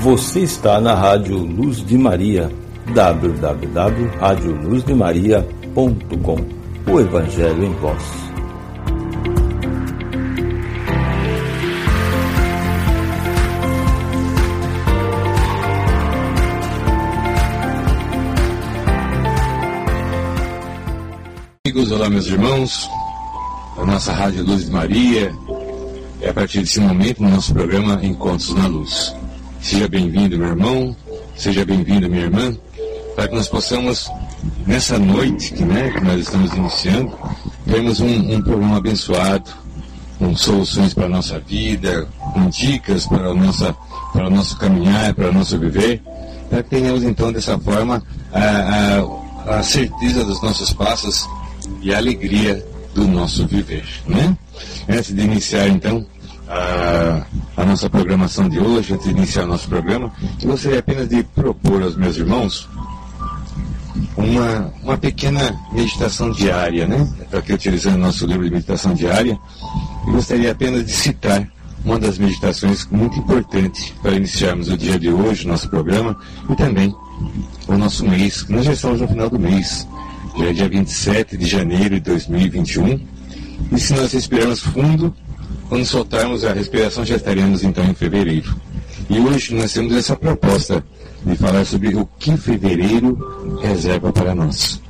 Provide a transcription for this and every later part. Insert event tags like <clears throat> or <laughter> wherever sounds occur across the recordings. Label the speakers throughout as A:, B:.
A: Você está na Rádio Luz de Maria, www.radioluzdemaria.com. O Evangelho em Voz.
B: Amigos, olá meus irmãos, a nossa Rádio Luz de Maria é a partir desse momento no nosso programa Encontros na Luz. Seja bem-vindo, meu irmão, seja bem-vinda, minha irmã, para que nós possamos, nessa noite que, né, que nós estamos iniciando, termos um, um programa abençoado, com soluções para a nossa vida, com dicas para, a nossa, para o nosso caminhar, para o nosso viver, para que tenhamos então dessa forma a, a, a certeza dos nossos passos e a alegria do nosso viver, né? Antes de iniciar então a, a, nossa programação de hoje, antes de iniciar o nosso programa, eu gostaria apenas de propor aos meus irmãos uma, uma pequena meditação diária, né? Estou aqui utilizando nosso livro de meditação diária, e gostaria apenas de citar uma das meditações muito importante para iniciarmos o dia de hoje, nosso programa, e também o nosso mês, nós já estamos no final do mês, já é dia 27 de janeiro de 2021, e se nós respirarmos fundo, quando soltarmos a respiração, já estaremos então em fevereiro. E hoje nós temos essa proposta de falar sobre o que fevereiro reserva para nós.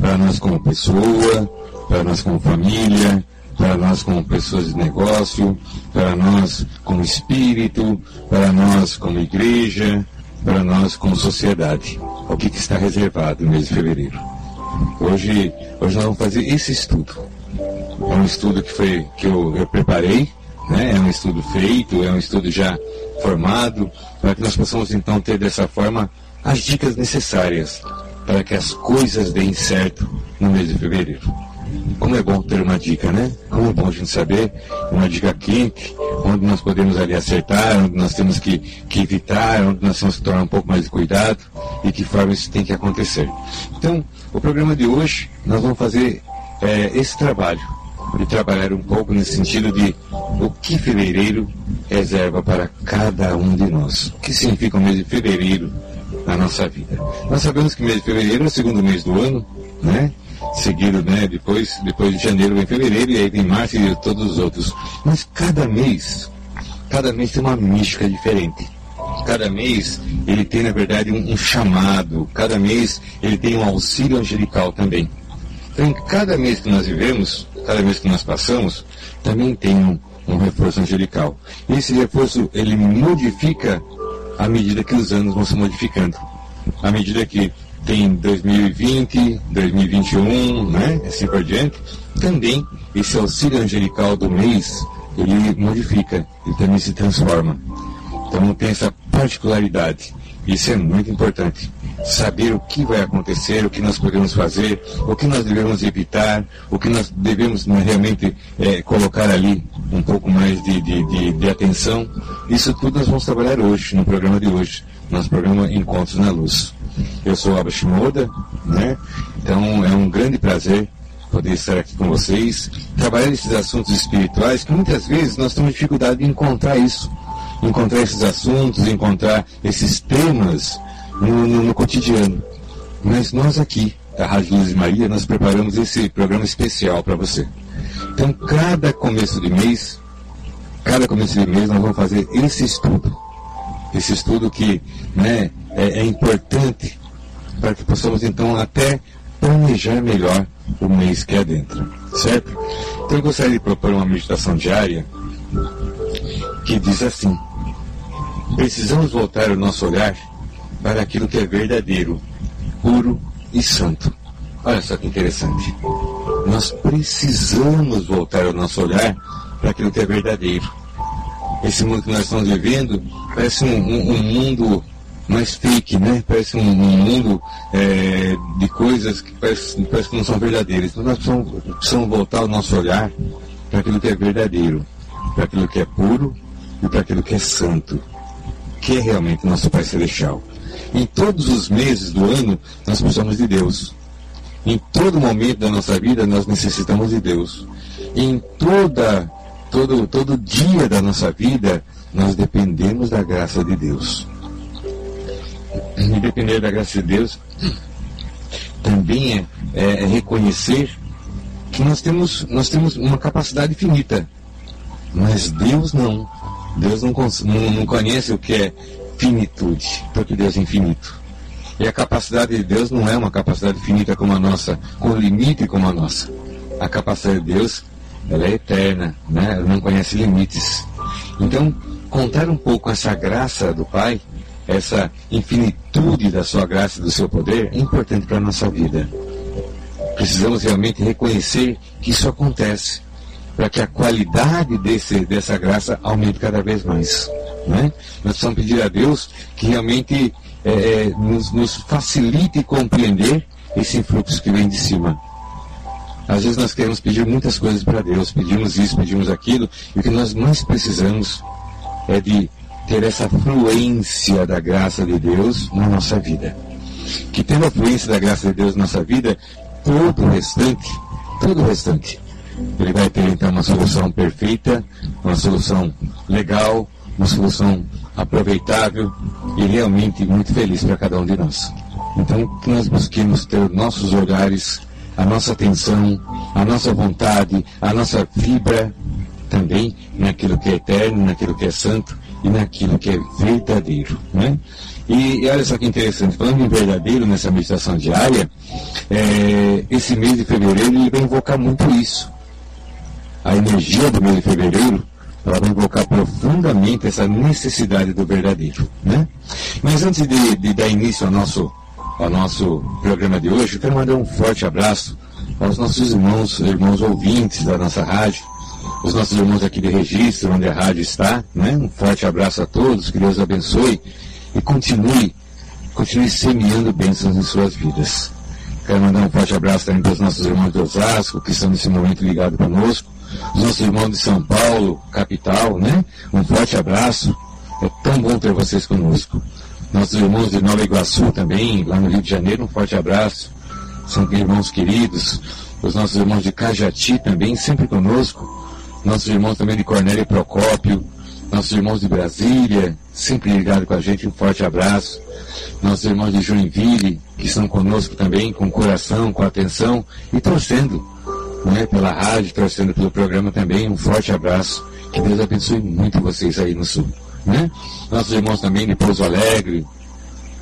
B: Para nós como pessoa, para nós como família, para nós como pessoas de negócio, para nós como espírito, para nós como igreja, para nós como sociedade. O que, que está reservado no mês de fevereiro? Hoje, hoje nós vamos fazer esse estudo. É um estudo que, foi, que eu, eu preparei, né? é um estudo feito, é um estudo já formado, para que nós possamos então ter dessa forma as dicas necessárias para que as coisas deem certo no mês de fevereiro. Como é bom ter uma dica, né? Como é bom a gente saber uma dica quente, onde nós podemos ali acertar, onde nós temos que, que evitar, onde nós temos que tomar um pouco mais de cuidado e que forma isso tem que acontecer. Então, o programa de hoje, nós vamos fazer é, esse trabalho de trabalhar um pouco nesse sentido de o que fevereiro reserva para cada um de nós. O que significa o mês de fevereiro na nossa vida? Nós sabemos que o mês de fevereiro é o segundo mês do ano, né? Seguido, né? Depois, depois de janeiro vem fevereiro e aí vem março e todos os outros. Mas cada mês, cada mês tem uma mística diferente. Cada mês ele tem, na verdade, um, um chamado. Cada mês ele tem um auxílio angelical também. Então, em cada mês que nós vivemos, cada mês que nós passamos, também tem um, um reforço angelical. Esse reforço, ele modifica à medida que os anos vão se modificando. À medida que tem 2020, 2021, né? Assim por diante. Também esse auxílio angelical do mês, ele modifica, ele também se transforma. Então tem essa particularidade. Isso é muito importante saber o que vai acontecer, o que nós podemos fazer, o que nós devemos evitar, o que nós devemos né, realmente é, colocar ali um pouco mais de, de, de, de, atenção. Isso tudo nós vamos trabalhar hoje, no programa de hoje, nosso programa Encontros na Luz. Eu sou Alba Shimoda, né? Então é um grande prazer poder estar aqui com vocês, trabalhar esses assuntos espirituais que muitas vezes nós temos dificuldade de encontrar isso, encontrar esses assuntos, encontrar esses temas no, no, no cotidiano. Mas nós aqui, da Rádio Luz e Maria, nós preparamos esse programa especial para você. Então, cada começo de mês, cada começo de mês, nós vamos fazer esse estudo. Esse estudo que né, é, é importante para que possamos, então, até planejar melhor o mês que é dentro. Certo? Então, eu gostaria de propor uma meditação diária que diz assim: precisamos voltar o nosso olhar para aquilo que é verdadeiro, puro e santo. Olha só que interessante. nós precisamos voltar o nosso olhar para aquilo que é verdadeiro. Esse mundo que nós estamos vivendo parece um, um, um mundo mais fake, né? Parece um, um mundo é, de coisas que parece, parece, que não são verdadeiras. Então nós precisamos, precisamos voltar o nosso olhar para aquilo que é verdadeiro, para aquilo que é puro e para aquilo que é santo, que é realmente nosso Pai Celestial. Em todos os meses do ano, nós precisamos de Deus. Em todo momento da nossa vida, nós necessitamos de Deus. Em toda, todo, todo dia da nossa vida, nós dependemos da graça de Deus. E depender da graça de Deus também é, é, é reconhecer que nós temos, nós temos uma capacidade finita. Mas Deus não. Deus não, não, não conhece o que é finitude, porque Deus é infinito. E a capacidade de Deus não é uma capacidade finita como a nossa, com limite como a nossa. A capacidade de Deus, ela é eterna, né? ela não conhece limites. Então, contar um pouco essa graça do Pai, essa infinitude da sua graça e do seu poder, é importante para a nossa vida. Precisamos realmente reconhecer que isso acontece, para que a qualidade desse, dessa graça aumente cada vez mais. Né? Nós precisamos pedir a Deus que realmente é, é, nos, nos facilite compreender esse fluxo que vem de cima. Às vezes nós queremos pedir muitas coisas para Deus, pedimos isso, pedimos aquilo, e o que nós mais precisamos é de ter essa fluência da graça de Deus na nossa vida. Que tendo a fluência da graça de Deus na nossa vida, todo o restante, todo o restante, ele vai ter então uma solução perfeita, uma solução legal, uma solução aproveitável e realmente muito feliz para cada um de nós. Então, nós busquemos ter nossos olhares, a nossa atenção, a nossa vontade, a nossa fibra também naquilo que é eterno, naquilo que é santo e naquilo que é verdadeiro. Né? E, e olha só que interessante, falando em verdadeiro nessa meditação diária, é, esse mês de fevereiro ele vai invocar muito isso. A energia do mês de fevereiro ela vai invocar profundamente essa necessidade do verdadeiro. Né? Mas antes de, de dar início ao nosso, ao nosso programa de hoje, eu quero mandar um forte abraço aos nossos irmãos, irmãos ouvintes da nossa rádio, os nossos irmãos aqui de registro, onde a rádio está. Né? Um forte abraço a todos, que Deus abençoe e continue, continue semeando bênçãos em suas vidas. Quero mandar um forte abraço também para os nossos irmãos de Osasco, que estão nesse momento ligados conosco os nossos irmãos de São Paulo, capital, né? Um forte abraço. É tão bom ter vocês conosco. Nossos irmãos de Nova Iguaçu também, lá no Rio de Janeiro, um forte abraço. São irmãos queridos. Os nossos irmãos de Cajati também, sempre conosco. Nossos irmãos também de Cornélio Procópio. Nossos irmãos de Brasília, sempre ligados com a gente, um forte abraço. Nossos irmãos de Joinville, que estão conosco também, com coração, com atenção e torcendo né, pela rádio, torcendo pelo programa também. Um forte abraço. Que Deus abençoe muito vocês aí no Sul. Né? Nossos irmãos também de Pouso Alegre,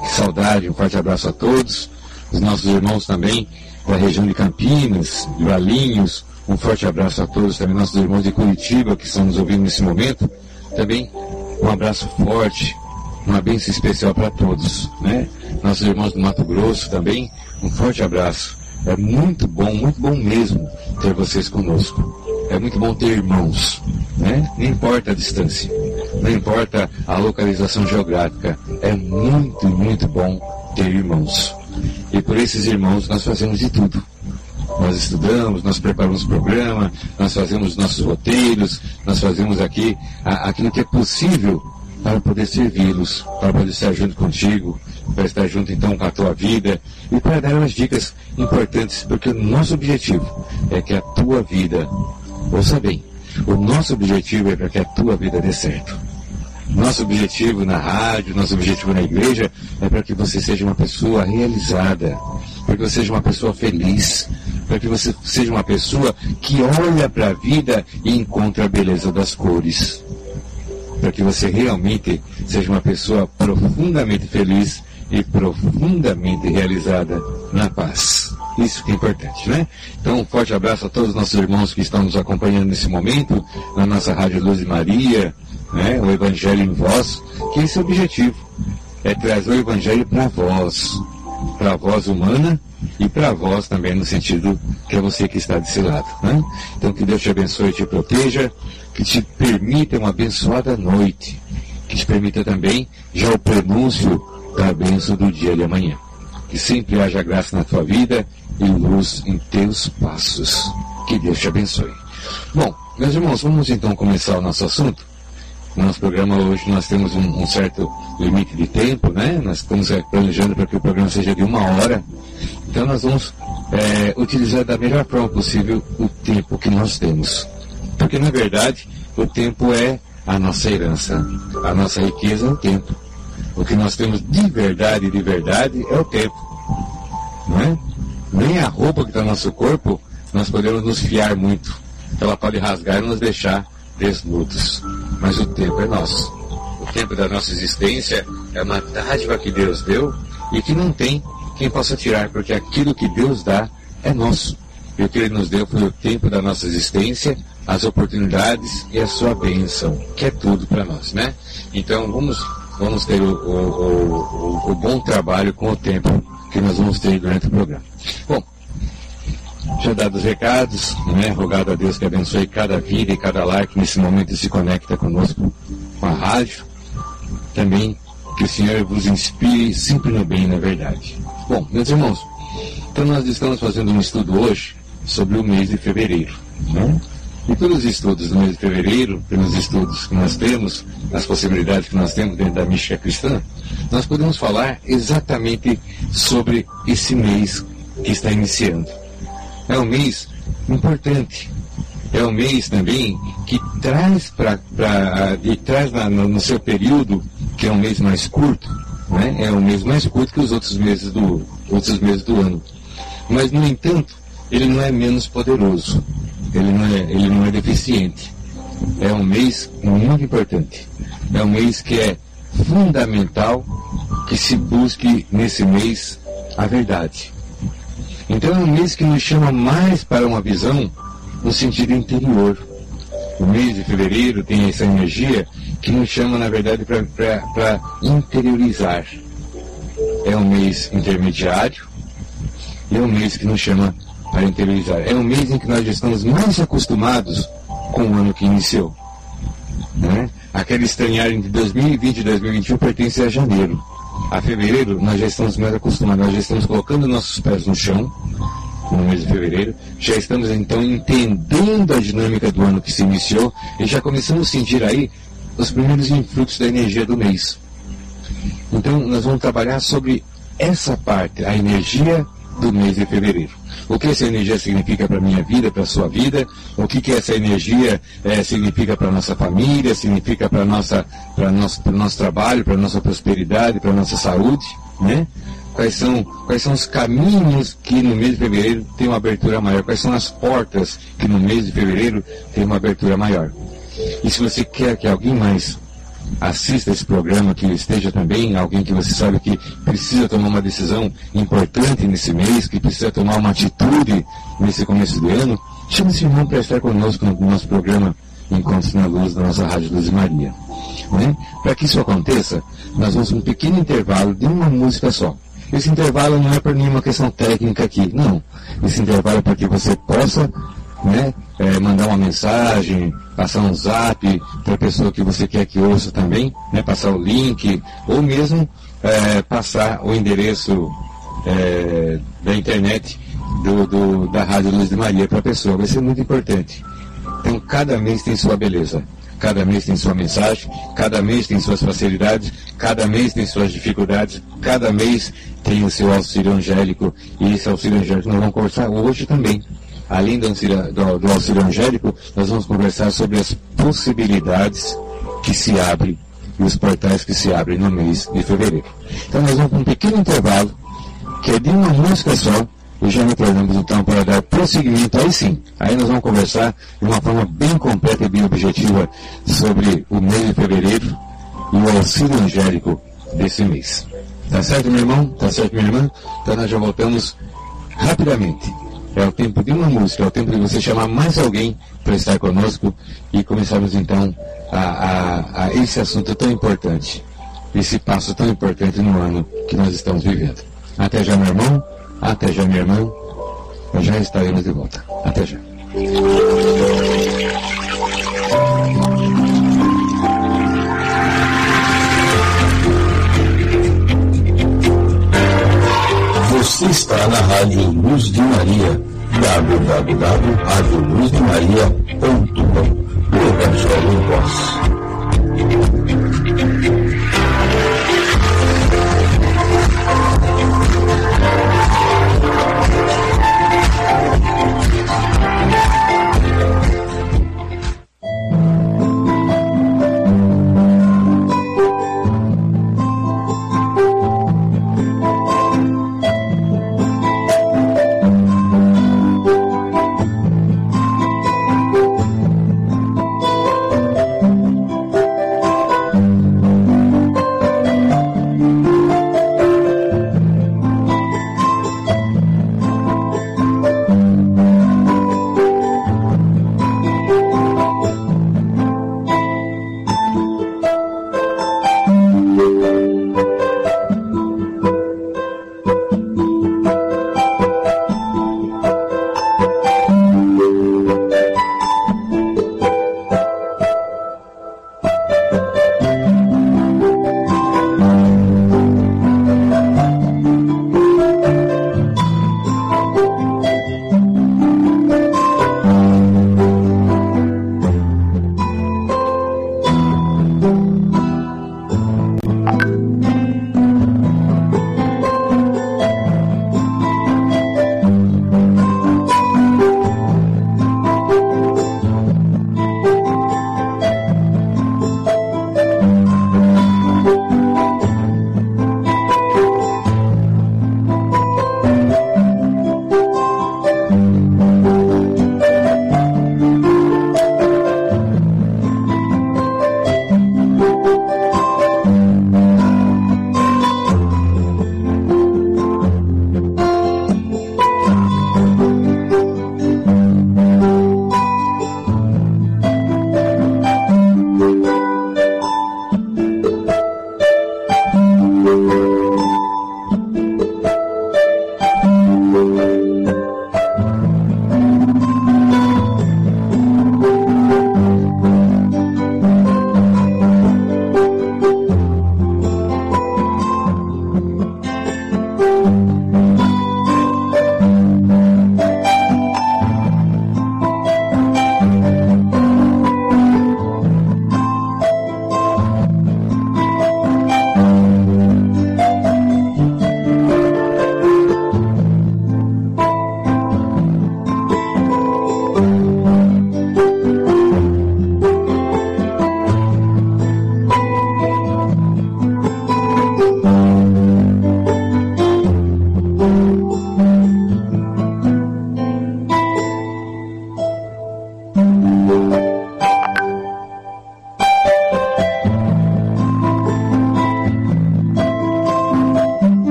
B: que saudade, um forte abraço a todos. Os nossos irmãos também da região de Campinas, de Valinhos, um forte abraço a todos, também nossos irmãos de Curitiba que estão nos ouvindo nesse momento. Também um abraço forte, uma bênção especial para todos. Né? Nossos irmãos do Mato Grosso também, um forte abraço. É muito bom, muito bom mesmo ter vocês conosco. É muito bom ter irmãos, né? Não importa a distância, não importa a localização geográfica. É muito, muito bom ter irmãos. E por esses irmãos nós fazemos de tudo. Nós estudamos, nós preparamos programa, nós fazemos nossos roteiros, nós fazemos aqui aquilo que é possível para poder servi-los, para poder estar junto contigo, para estar junto então com a tua vida e para dar umas dicas importantes, porque o nosso objetivo é que a tua vida, ouça bem, o nosso objetivo é para que a tua vida dê certo. Nosso objetivo na rádio, nosso objetivo na igreja é para que você seja uma pessoa realizada, para que você seja uma pessoa feliz, para que você seja uma pessoa que olha para a vida e encontra a beleza das cores. Para que você realmente seja uma pessoa profundamente feliz e profundamente realizada na paz. Isso que é importante, né? Então, um forte abraço a todos os nossos irmãos que estão nos acompanhando nesse momento, na nossa Rádio Luz de Maria, né? o Evangelho em Voz, que esse é o objetivo, é trazer o Evangelho para voz, para a voz humana, e para vós também no sentido que é você que está desse lado. Né? Então que Deus te abençoe e te proteja, que te permita uma abençoada noite, que te permita também já o prenúncio da bênção do dia de amanhã. Que sempre haja graça na tua vida e luz em teus passos. Que Deus te abençoe. Bom, meus irmãos, vamos então começar o nosso assunto. No nosso programa hoje nós temos um, um certo limite de tempo, né? Nós estamos planejando para que o programa seja de uma hora. Então nós vamos é, utilizar da melhor forma possível o tempo que nós temos. Porque na verdade o tempo é a nossa herança. A nossa riqueza é o tempo. O que nós temos de verdade, de verdade, é o tempo. Não é? Nem a roupa que está no nosso corpo, nós podemos nos fiar muito. Ela pode rasgar e nos deixar desnudos. Mas o tempo é nosso. O tempo da nossa existência é uma dádiva que Deus deu e que não tem quem possa tirar, porque aquilo que Deus dá é nosso. E o que Ele nos deu foi o tempo da nossa existência, as oportunidades e a sua bênção, que é tudo para nós, né? Então vamos, vamos ter o, o, o, o bom trabalho com o tempo que nós vamos ter durante o programa. Bom, já dados os recados, né? rogado a Deus que abençoe cada vida e cada lar que nesse momento se conecta conosco com a rádio. Também que o Senhor vos inspire sempre no bem na verdade. Bom, meus irmãos, então nós estamos fazendo um estudo hoje sobre o mês de fevereiro. Né? E pelos estudos do mês de fevereiro, pelos estudos que nós temos, as possibilidades que nós temos dentro da mística cristã, nós podemos falar exatamente sobre esse mês que está iniciando. É um mês importante. É um mês também que traz para e traz na, no, no, seu período, que é um mês mais curto, né? é um mês mais curto que os outros meses do, outros meses do ano. Mas, no entanto, ele não é menos poderoso, ele não é, ele não é deficiente. É um mês muito importante. É um mês que é fundamental que se busque nesse mês a verdade. Então é um mês que nos chama mais para uma visão no sentido interior. O mês de fevereiro tem essa energia que nos chama, na verdade, para interiorizar. É um mês intermediário e é um mês que nos chama para interiorizar. É um mês em que nós já estamos mais acostumados com o ano que iniciou. Né? Aquele estranhar entre 2020 e 2021 pertence a janeiro a fevereiro, nós já estamos mais acostumados, nós já estamos colocando nossos pés no chão, no mês de fevereiro, já estamos então entendendo a dinâmica do ano que se iniciou e já começamos a sentir aí os primeiros influxos da energia do mês. Então, nós vamos trabalhar sobre essa parte, a energia do mês de fevereiro. O que essa energia significa para a minha vida, para a sua vida, o que, que essa energia é, significa para a nossa família, significa para o nosso, nosso trabalho, para a nossa prosperidade, para a nossa saúde, né? Quais são, quais são os caminhos que no mês de fevereiro tem uma abertura maior? Quais são as portas que no mês de fevereiro tem uma abertura maior? E se você quer que alguém mais assista esse programa, que esteja também alguém que você sabe que precisa tomar uma decisão importante nesse mês, que precisa tomar uma atitude nesse começo do ano, chame esse irmão para estar conosco no nosso programa Encontros na Luz da nossa Rádio Luz Maria. Né? Para que isso aconteça, nós vamos um pequeno intervalo de uma música só. Esse intervalo não é por nenhuma questão técnica aqui, não. Esse intervalo é para que você possa né, é, mandar uma mensagem, passar um zap para a pessoa que você quer que ouça também, né, passar o link, ou mesmo é, passar o endereço é, da internet do, do, da Rádio Luz de Maria para a pessoa. Vai ser muito importante. Então, cada mês tem sua beleza. Cada mês tem sua mensagem, cada mês tem suas facilidades, cada mês tem suas dificuldades, cada mês tem o seu auxílio angélico, e esse auxílio angélico nós vamos conversar hoje também além do auxílio, do, do auxílio angélico, nós vamos conversar sobre as possibilidades que se abrem e os portais que se abrem no mês de fevereiro. Então nós vamos para um pequeno intervalo, que é de uma música só, e já retornamos então para dar prosseguimento, aí sim, aí nós vamos conversar de uma forma bem completa e bem objetiva sobre o mês de fevereiro e o auxílio angélico desse mês. Tá certo, meu irmão? Tá certo, minha irmã? Então nós já voltamos rapidamente. É o tempo de uma música, é o tempo de você chamar mais alguém para estar conosco e começarmos então a, a, a esse assunto tão importante, esse passo tão importante no ano que nós estamos vivendo. Até já, meu irmão. Até já, minha irmã. Já estaremos de volta. Até já.
A: Você está na Rádio Luz de Maria, www.radioluzdemaria.com. Evangelho em Voz.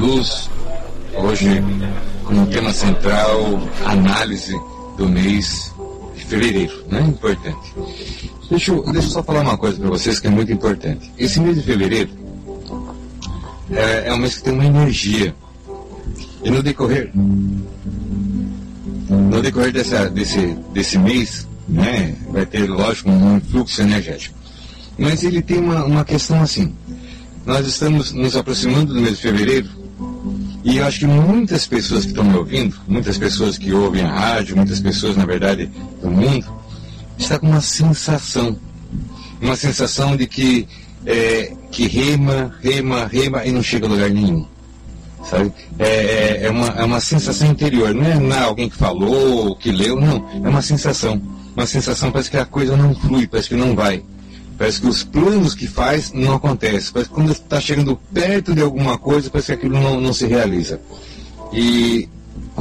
B: Luz, hoje com o tema central, análise do mês de fevereiro, né? Importante. Deixa eu, deixa eu só falar uma coisa para vocês que é muito importante. Esse mês de fevereiro é, é um mês que tem uma energia. E no decorrer, no decorrer dessa, desse, desse mês, né, vai ter, lógico, um fluxo energético. Mas ele tem uma, uma questão assim. Nós estamos nos aproximando do mês de fevereiro e eu acho que muitas pessoas que estão me ouvindo, muitas pessoas que ouvem a rádio, muitas pessoas, na verdade, do mundo, está com uma sensação. Uma sensação de que, é, que rema, rema, rema e não chega a lugar nenhum. Sabe? É, é, é uma, é uma sensação interior, não é, não é alguém que falou, que leu, não. É uma sensação. Uma sensação, parece que a coisa não flui, parece que não vai. Parece que os planos que faz não acontecem. Parece que quando está chegando perto de alguma coisa, parece que aquilo não, não se realiza. E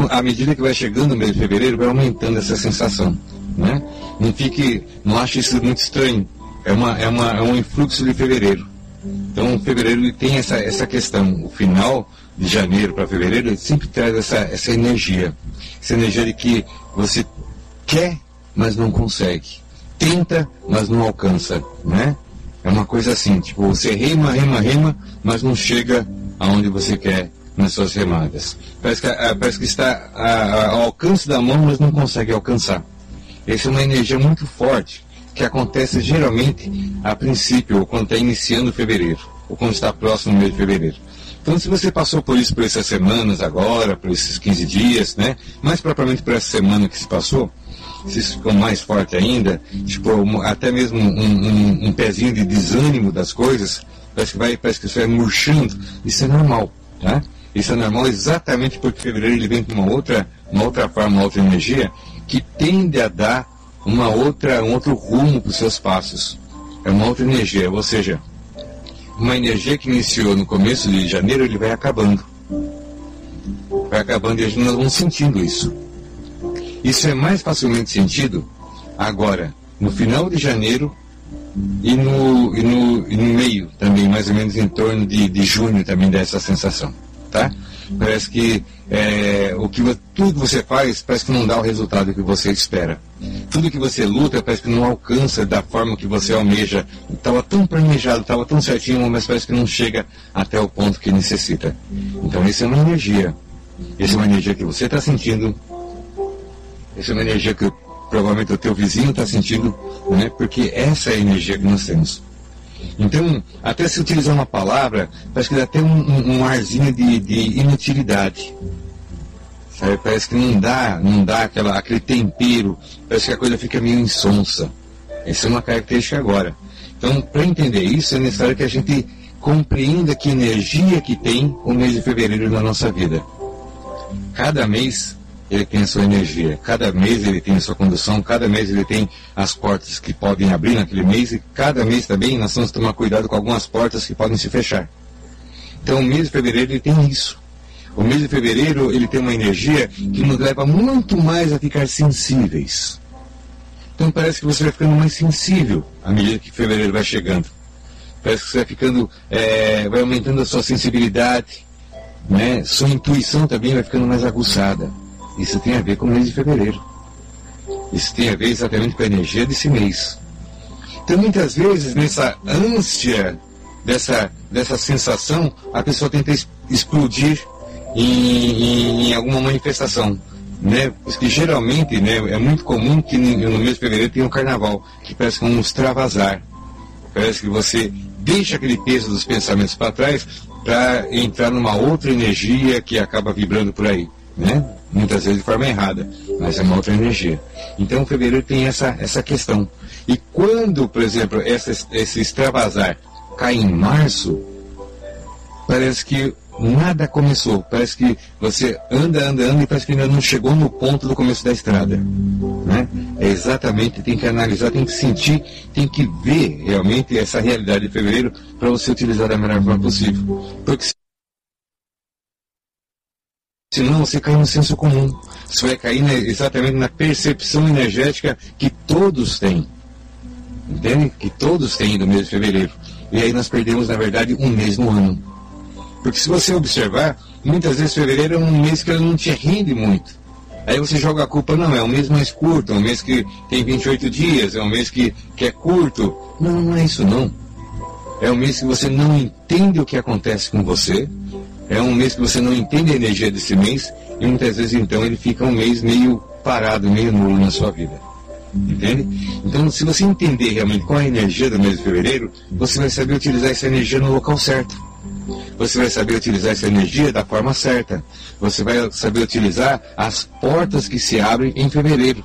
B: à medida que vai chegando o mês de fevereiro, vai aumentando essa sensação. Né? Não fique, não ache isso muito estranho. É, uma, é, uma, é um influxo de fevereiro. Então, fevereiro tem essa, essa questão. O final de janeiro para fevereiro sempre traz essa, essa energia. Essa energia de que você quer, mas não consegue tenta, mas não alcança, né? É uma coisa assim, tipo, você rema, rema, rema, mas não chega aonde você quer nas suas remadas. Parece que, ah, parece que está ao alcance da mão, mas não consegue alcançar. Essa é uma energia muito forte, que acontece geralmente a princípio, ou quando está iniciando fevereiro, ou quando está próximo do mês de fevereiro. Então, se você passou por isso por essas semanas agora, por esses 15 dias, né? Mais propriamente por essa semana que se passou, isso ficou mais forte ainda, tipo, até mesmo um, um, um, pezinho de desânimo das coisas, parece que vai, parece que isso vai murchando, isso é normal, tá? Isso é normal exatamente porque fevereiro ele vem com uma outra, uma outra forma, uma outra energia, que tende a dar uma outra, um outro rumo para os seus passos. É uma outra energia, ou seja, uma energia que iniciou no começo de janeiro, ele vai acabando. Vai acabando e a gente vamos sentindo isso. Isso é mais facilmente sentido agora, no final de janeiro e no, e no, e no meio também, mais ou menos em torno de, de junho também dessa sensação, tá? Parece que é, o que tudo que você faz parece que não dá o resultado que você espera. Tudo que você luta parece que não alcança da forma que você almeja. Estava tão planejado, estava tão certinho, mas parece que não chega até o ponto que necessita. Então isso é uma energia. Essa é uma energia que você está sentindo, essa é uma energia que provavelmente o teu vizinho está sentindo, né? porque essa é a energia que nós temos. Então, até se utilizar uma palavra, parece que dá até um, um, arzinho de, de inutilidade. Sabe? Parece que não dá, não dá aquela, aquele tempero, parece que a coisa fica meio insonsa. Essa é uma característica agora. Então, para entender isso, é necessário que a gente compreenda que energia que tem o mês de fevereiro na nossa vida. Cada mês ele tem a sua energia. Cada mês ele tem a sua condução, cada mês ele tem as portas que podem abrir naquele mês e cada mês também nós temos que tomar cuidado com algumas portas que podem se fechar. Então o mês de fevereiro ele tem isso. O mês de fevereiro ele tem uma energia que nos leva muito mais a ficar sensíveis. Então parece que você vai ficando mais sensível à medida que fevereiro vai chegando. Parece que você vai ficando, é, vai aumentando a sua sensibilidade, né? Sua intuição também vai ficando mais aguçada. Isso tem a ver com o mês de fevereiro. Isso tem a ver exatamente com a energia desse mês. Então, muitas vezes, nessa ânsia, dessa, dessa sensação, a pessoa tenta explodir em, em, em alguma manifestação. Né? Porque geralmente né, é muito comum que no mês de fevereiro tenha um carnaval, que parece como um extravasar. Parece que você deixa aquele peso dos pensamentos para trás para entrar numa outra energia que acaba vibrando por aí. Né? Muitas vezes de forma errada, mas é uma outra energia. Então, fevereiro tem essa, essa questão. E quando, por exemplo, essa, esse extravasar cai em março, parece que nada começou. Parece que você anda, anda, anda e parece que ainda não chegou no ponto do começo da estrada. Né? É exatamente, tem que analisar, tem que sentir, tem que ver realmente essa realidade de fevereiro para você utilizar da melhor forma possível. Porque Senão você cai no senso comum. Você vai cair na, exatamente na percepção energética que todos têm. Entende? Que todos têm do mês de fevereiro. E aí nós perdemos, na verdade, um mês no ano. Porque se você observar, muitas vezes fevereiro é um mês que ele não te rende muito. Aí você joga a culpa, não, é um mês mais curto, é um mês que tem 28 dias, é um mês que, que é curto. Não, não é isso não. É um mês que você não entende o que acontece com você, é um mês que você não entende a energia desse mês, e muitas vezes então ele fica um mês meio parado, meio nulo na sua vida. Entende? Então, se você entender realmente qual é a energia do mês de fevereiro, você vai saber utilizar essa energia no local certo. Você vai saber utilizar essa energia da forma certa. Você vai saber utilizar as portas que se abrem em fevereiro.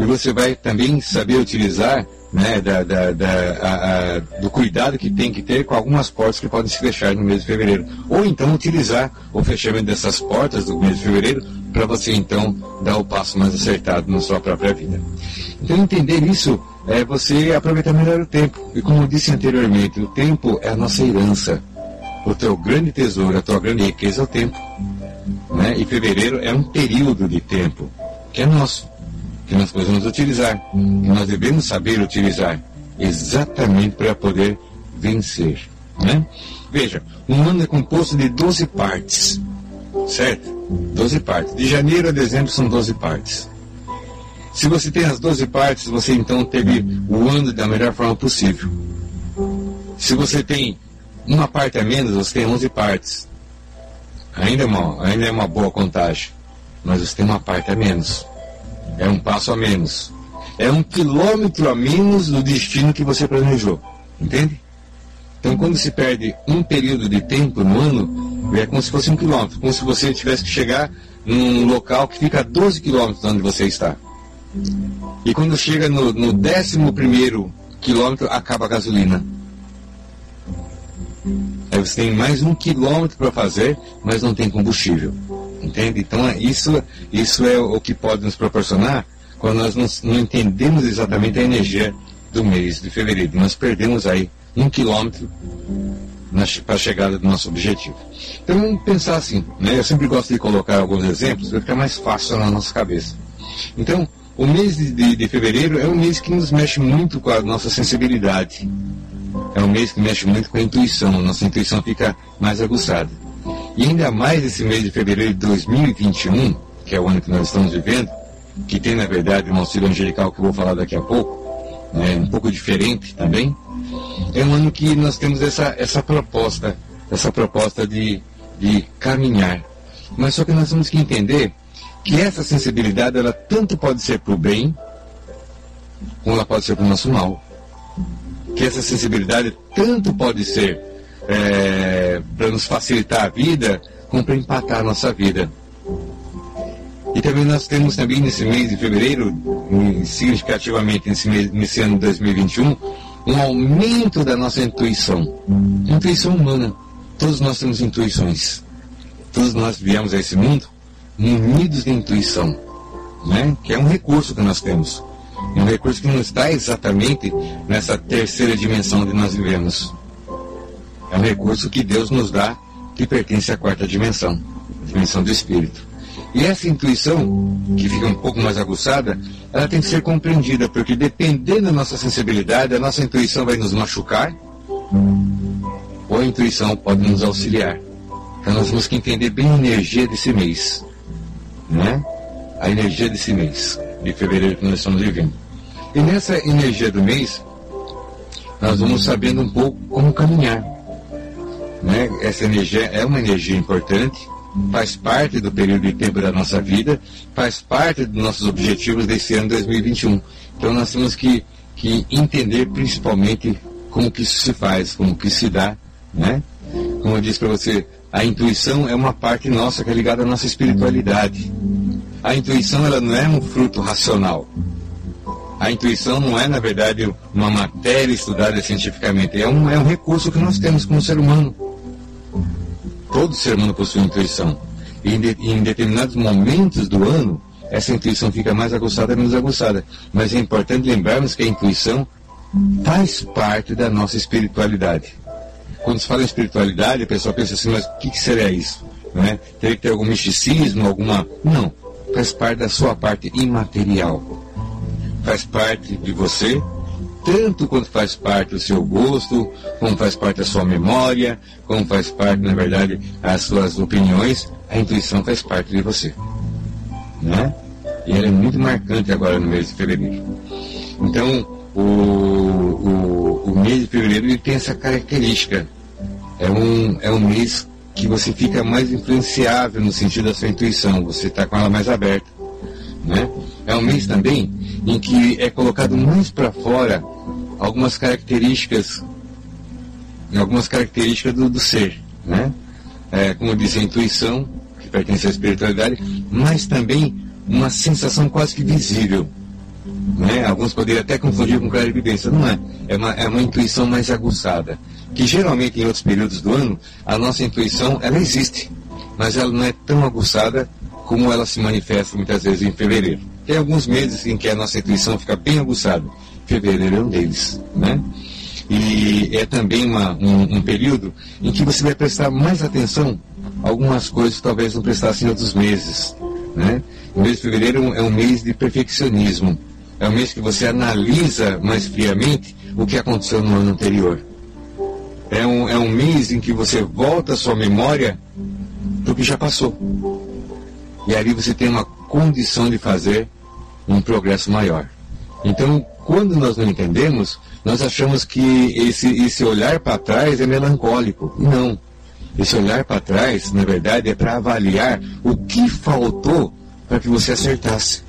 B: E você vai também saber utilizar né, da, da, da a, a, do cuidado que tem que ter com algumas portas que podem se fechar no mês de fevereiro. Ou então utilizar o fechamento dessas portas do mês de fevereiro para você então dar o passo mais acertado na sua própria vida. Então entender isso é você aproveitar melhor o tempo. E como eu disse anteriormente, o tempo é a nossa herança. O teu grande tesouro, a tua grande riqueza é o tempo. Né? E fevereiro é um período de tempo que é nosso, que nós podemos utilizar, que nós devemos saber utilizar exatamente para poder vencer. Né? Veja, um ano é composto de 12 partes, certo? 12 partes. De janeiro a dezembro são 12 partes. Se você tem as 12 partes, você então teve o ano da melhor forma possível. Se você tem uma parte a menos, você tem 11 partes. Ainda é uma, ainda é uma boa contagem. Mas você tem uma parte a menos. É um passo a menos. É um quilômetro a menos do destino que você planejou. Entende? Então, quando se perde um período de tempo no ano, é como se fosse um quilômetro, como se você tivesse que chegar num local que fica a 12 quilômetros de onde você está. E quando chega no, no 11 quilômetro, acaba a gasolina. Aí você tem mais um quilômetro para fazer, mas não tem combustível. Entende? Então, isso, isso é o que pode nos proporcionar quando nós não, não entendemos exatamente a energia do mês de fevereiro. Nós perdemos aí um quilômetro para a chegada do nosso objetivo. Então vamos pensar assim, né? Eu sempre gosto de colocar alguns exemplos para ficar mais fácil na nossa cabeça. Então, o mês de, de, de, fevereiro é um mês que nos mexe muito com a nossa sensibilidade. É um mês que mexe muito com a intuição, a nossa intuição fica mais aguçada. E ainda mais esse mês de fevereiro de 2021, que é o ano que nós estamos vivendo, que tem na verdade um auxílio angelical que eu vou falar daqui a pouco, né, um pouco diferente também, é um ano que nós temos essa, essa proposta, essa proposta de, de caminhar. Mas só que nós temos que entender que essa sensibilidade, ela tanto pode ser para o bem, como ela pode ser para o nosso mal. Que essa sensibilidade tanto pode ser é, para nos facilitar a vida, como para empatar a nossa vida. E também nós temos também nesse mês de fevereiro, significativamente nesse, mês, nesse ano de 2021, um aumento da nossa intuição. Intuição humana. Todos nós temos intuições. Todos nós viemos a esse mundo munidos de intuição, né? que é um recurso que nós temos. Um recurso que não está exatamente nessa terceira dimensão onde nós vivemos. É um recurso que Deus nos dá que pertence à quarta dimensão, a dimensão do espírito. E essa intuição, que fica um pouco mais aguçada, ela tem que ser compreendida, porque dependendo da nossa sensibilidade, a nossa intuição vai nos machucar, ou a intuição pode nos auxiliar. Então nós temos que entender bem a energia desse mês, né? A energia desse mês, de fevereiro que nós estamos vivendo. E nessa energia do mês, nós vamos sabendo um pouco como caminhar. Né? Essa energia é uma energia importante, faz parte do período de tempo da nossa vida, faz parte dos nossos objetivos desse ano 2021. Então nós temos que, que entender principalmente como que isso se faz, como que se dá, né? Como eu disse para você, a intuição é uma parte nossa que é ligada à nossa espiritualidade. A intuição ela não é um fruto racional. A intuição não é, na verdade, uma matéria estudada cientificamente. É um, é um recurso que nós temos como ser humano. Todo ser humano possui intuição. E em, de, em determinados momentos do ano, essa intuição fica mais aguçada, menos aguçada. Mas é importante lembrarmos que a intuição faz parte da nossa espiritualidade. Quando se fala em espiritualidade, a pessoa pensa assim, mas o que, que seria isso? É? Teria que ter algum misticismo, alguma. Não. Faz parte da sua parte imaterial. Faz parte de você tanto quanto faz parte do seu gosto, como faz parte da sua memória, como faz parte, na verdade, as suas opiniões, a intuição faz parte de você. Né? E ela é muito marcante agora no mês de fevereiro. Então, o, o, o mês de fevereiro ele tem essa característica. É um, é um mês que você fica mais influenciável no sentido da sua intuição, você está com ela mais aberta. Né? É um mês também em que é colocado mais para fora algumas características, algumas características do, do ser, né? É, como disse a intuição, que pertence à espiritualidade, mas também uma sensação quase que visível. Né? Alguns poderiam até confundir com clarividência. Não é. É uma, é uma intuição mais aguçada. Que geralmente em outros períodos do ano, a nossa intuição, ela existe. Mas ela não é tão aguçada como ela se manifesta muitas vezes em fevereiro. Tem alguns meses em que a nossa intuição fica bem aguçada. Fevereiro é um deles. Né? E é também uma, um, um, período em que você vai prestar mais atenção a algumas coisas que talvez não prestasse em outros meses. Né? O mês de fevereiro é um mês de perfeccionismo. É um mês que você analisa mais friamente o que aconteceu no ano anterior. É um, é um mês em que você volta a sua memória do que já passou. E ali você tem uma condição de fazer um progresso maior. Então, quando nós não entendemos, nós achamos que esse, esse olhar para trás é melancólico. Não. Esse olhar para trás, na verdade, é para avaliar o que faltou para que você acertasse.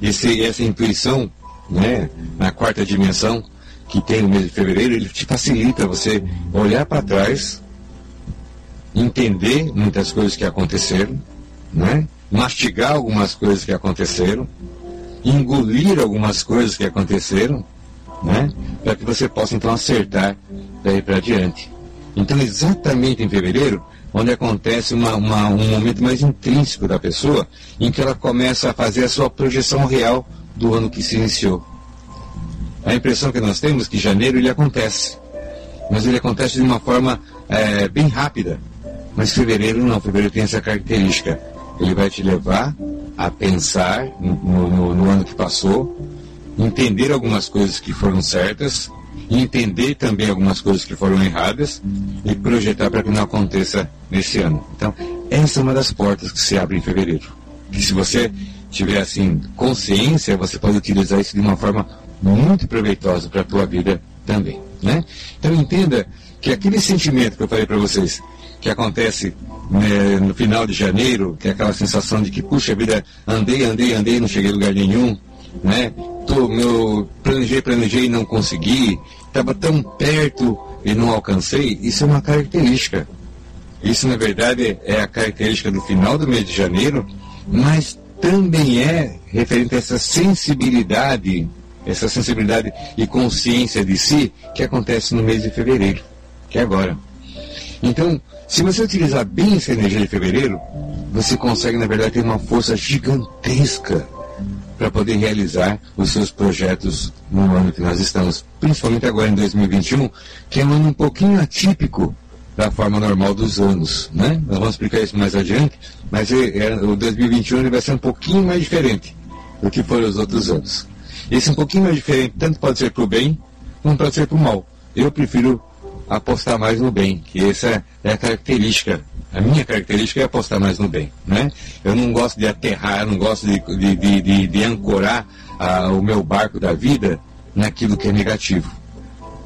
B: Esse, essa intuição, né, na quarta dimensão, que tem no mês de fevereiro, ele te facilita você olhar para trás, entender muitas coisas que aconteceram, né, mastigar algumas coisas que aconteceram, engolir algumas coisas que aconteceram, né, para que você possa então acertar daí para diante. Então, exatamente em fevereiro, onde acontece uma, uma, um momento mais intrínseco da pessoa, em que ela começa a fazer a sua projeção real do ano que se iniciou. A impressão que nós temos é que janeiro ele acontece, mas ele acontece de uma forma é, bem rápida. Mas fevereiro não, fevereiro tem essa característica. Ele vai te levar a pensar no, no, no ano que passou, entender algumas coisas que foram certas entender também algumas coisas que foram erradas e projetar para que não aconteça nesse ano. Então, essa é uma das portas que se abre em fevereiro. Que se você tiver assim consciência, você pode utilizar isso de uma forma muito proveitosa para a tua vida também, né? Então entenda que aquele sentimento que eu falei para vocês, que acontece né, no final de janeiro, que é aquela sensação de que puxa vida, andei, andei, andei, não cheguei a lugar nenhum, né? Tô, meu, planejei, planejei e não consegui, estava tão perto e não alcancei, isso é uma característica. Isso, na verdade, é a característica do final do mês de janeiro, mas também é referente a essa sensibilidade, essa sensibilidade e consciência de si que acontece no mês de fevereiro, que é agora. Então, se você utilizar bem essa energia de fevereiro, você consegue, na verdade, ter uma força gigantesca para poder realizar os seus projetos no ano que nós estamos, principalmente agora em 2021, que é um ano um pouquinho atípico da forma normal dos anos, né? Nós vamos explicar isso mais adiante, mas é, é, o 2021 ele vai ser um pouquinho mais diferente do que foram os outros anos. Esse um pouquinho mais diferente tanto pode ser para o bem, como pode ser para o mal. Eu prefiro apostar mais no bem, que essa é a característica a minha característica é apostar mais no bem. Né? Eu não gosto de aterrar, não gosto de, de, de, de, de ancorar ah, o meu barco da vida naquilo que é negativo.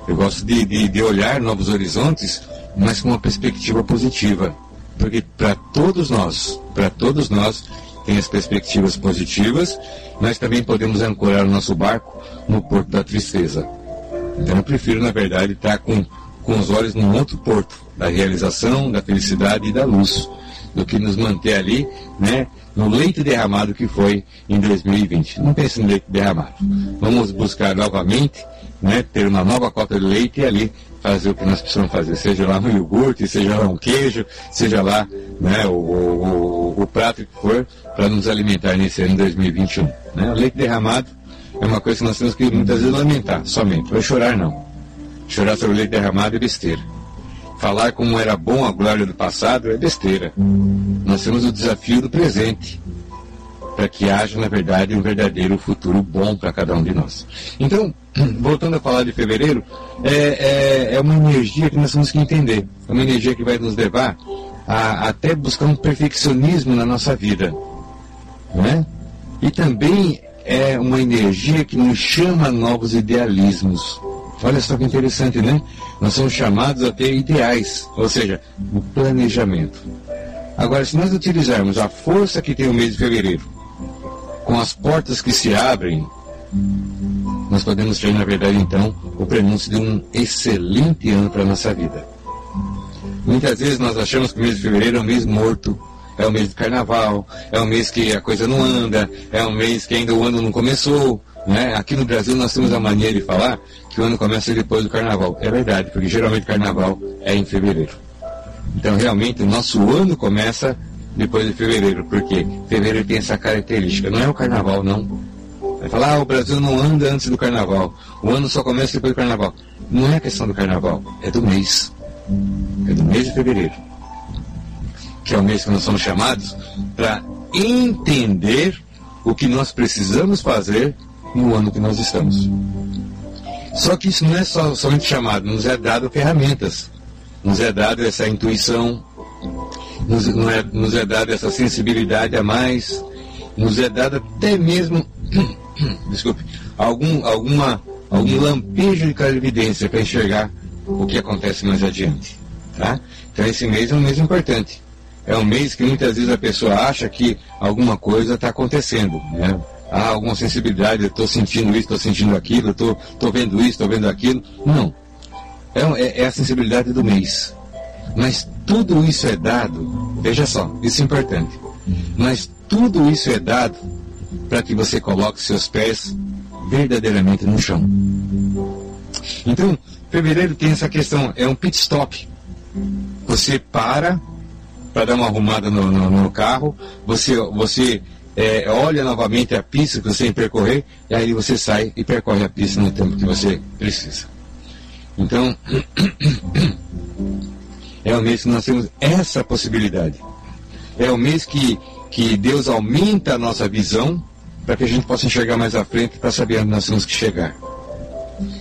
B: Eu gosto de, de, de olhar novos horizontes, mas com uma perspectiva positiva. Porque para todos nós, para todos nós, tem as perspectivas positivas, mas também podemos ancorar o nosso barco no porto da tristeza. Então eu prefiro, na verdade, estar com com os olhos num outro porto, da realização, da felicidade e da luz, do que nos manter ali, né, no leite derramado que foi em 2020. Não pense no leite derramado. Vamos buscar novamente, né, ter uma nova cota de leite e ali fazer o que nós precisamos fazer, seja lá um iogurte, seja lá um queijo, seja lá né, o, o, o, prato que for, para nos alimentar nesse ano 2021. Né? O leite derramado é uma coisa que nós temos que muitas vezes lamentar somente, vai chorar não. Chorar sobre o leite derramado é besteira. Falar como era bom a glória do passado é besteira. Nós temos o desafio do presente, para que haja, na verdade, um verdadeiro futuro bom para cada um de nós. Então, <clears throat> voltando a falar de fevereiro, é, é, é, uma energia que nós temos que entender. É uma energia que vai nos levar a, até buscar um perfeccionismo na nossa vida. Né? E também é uma energia que nos chama a novos idealismos. Olha só que interessante, né? Nós somos chamados a ter ideais, ou seja, o planejamento. Agora, se nós utilizarmos a força que tem o mês de fevereiro, com as portas que se abrem, nós podemos ter, na verdade, então, o prenúncio de um excelente ano para a nossa vida. Muitas vezes nós achamos que o mês de fevereiro é um mês morto, é o mês de carnaval, é o mês que a coisa não anda, é o mês que ainda o ano não começou. Né? Aqui no Brasil nós temos a mania de falar que o ano começa depois do carnaval. É verdade, porque geralmente carnaval é em fevereiro. Então realmente o nosso ano começa depois de fevereiro, porque fevereiro tem essa característica. Não é o carnaval, não. Vai falar, ah, o Brasil não anda antes do carnaval. O ano só começa depois do carnaval. Não é questão do carnaval, é do mês. É do mês de fevereiro. Que é o mês que nós somos chamados para entender o que nós precisamos fazer no ano que nós estamos. Só que isso não é só, somente chamado, nos é dado ferramentas, nos é dado essa intuição, nos, é, nos é dado essa sensibilidade a mais, nos é dado até mesmo <clears throat> desculpe, algum, alguma, algum lampejo de clarividência para enxergar o que acontece mais adiante. Tá? Então esse mês é um mês importante. É um mês que muitas vezes a pessoa acha que alguma coisa está acontecendo. Né? Há alguma sensibilidade, estou sentindo isso, estou sentindo aquilo, estou vendo isso, estou vendo aquilo. Não. É, é, é a sensibilidade do mês. Mas tudo isso é dado, veja só, isso é importante. Mas tudo isso é dado para que você coloque seus pés verdadeiramente no chão. Então, fevereiro tem essa questão, é um pit stop. Você para para dar uma arrumada no, no, no carro, você, você é, olha novamente a pista que você tem que percorrer, e aí você sai e percorre a pista no tempo que você precisa. Então, <clears throat> é o mês que nós temos essa possibilidade. É o mês que, que Deus aumenta a nossa visão para que a gente possa enxergar mais à frente para saber onde nós temos que chegar.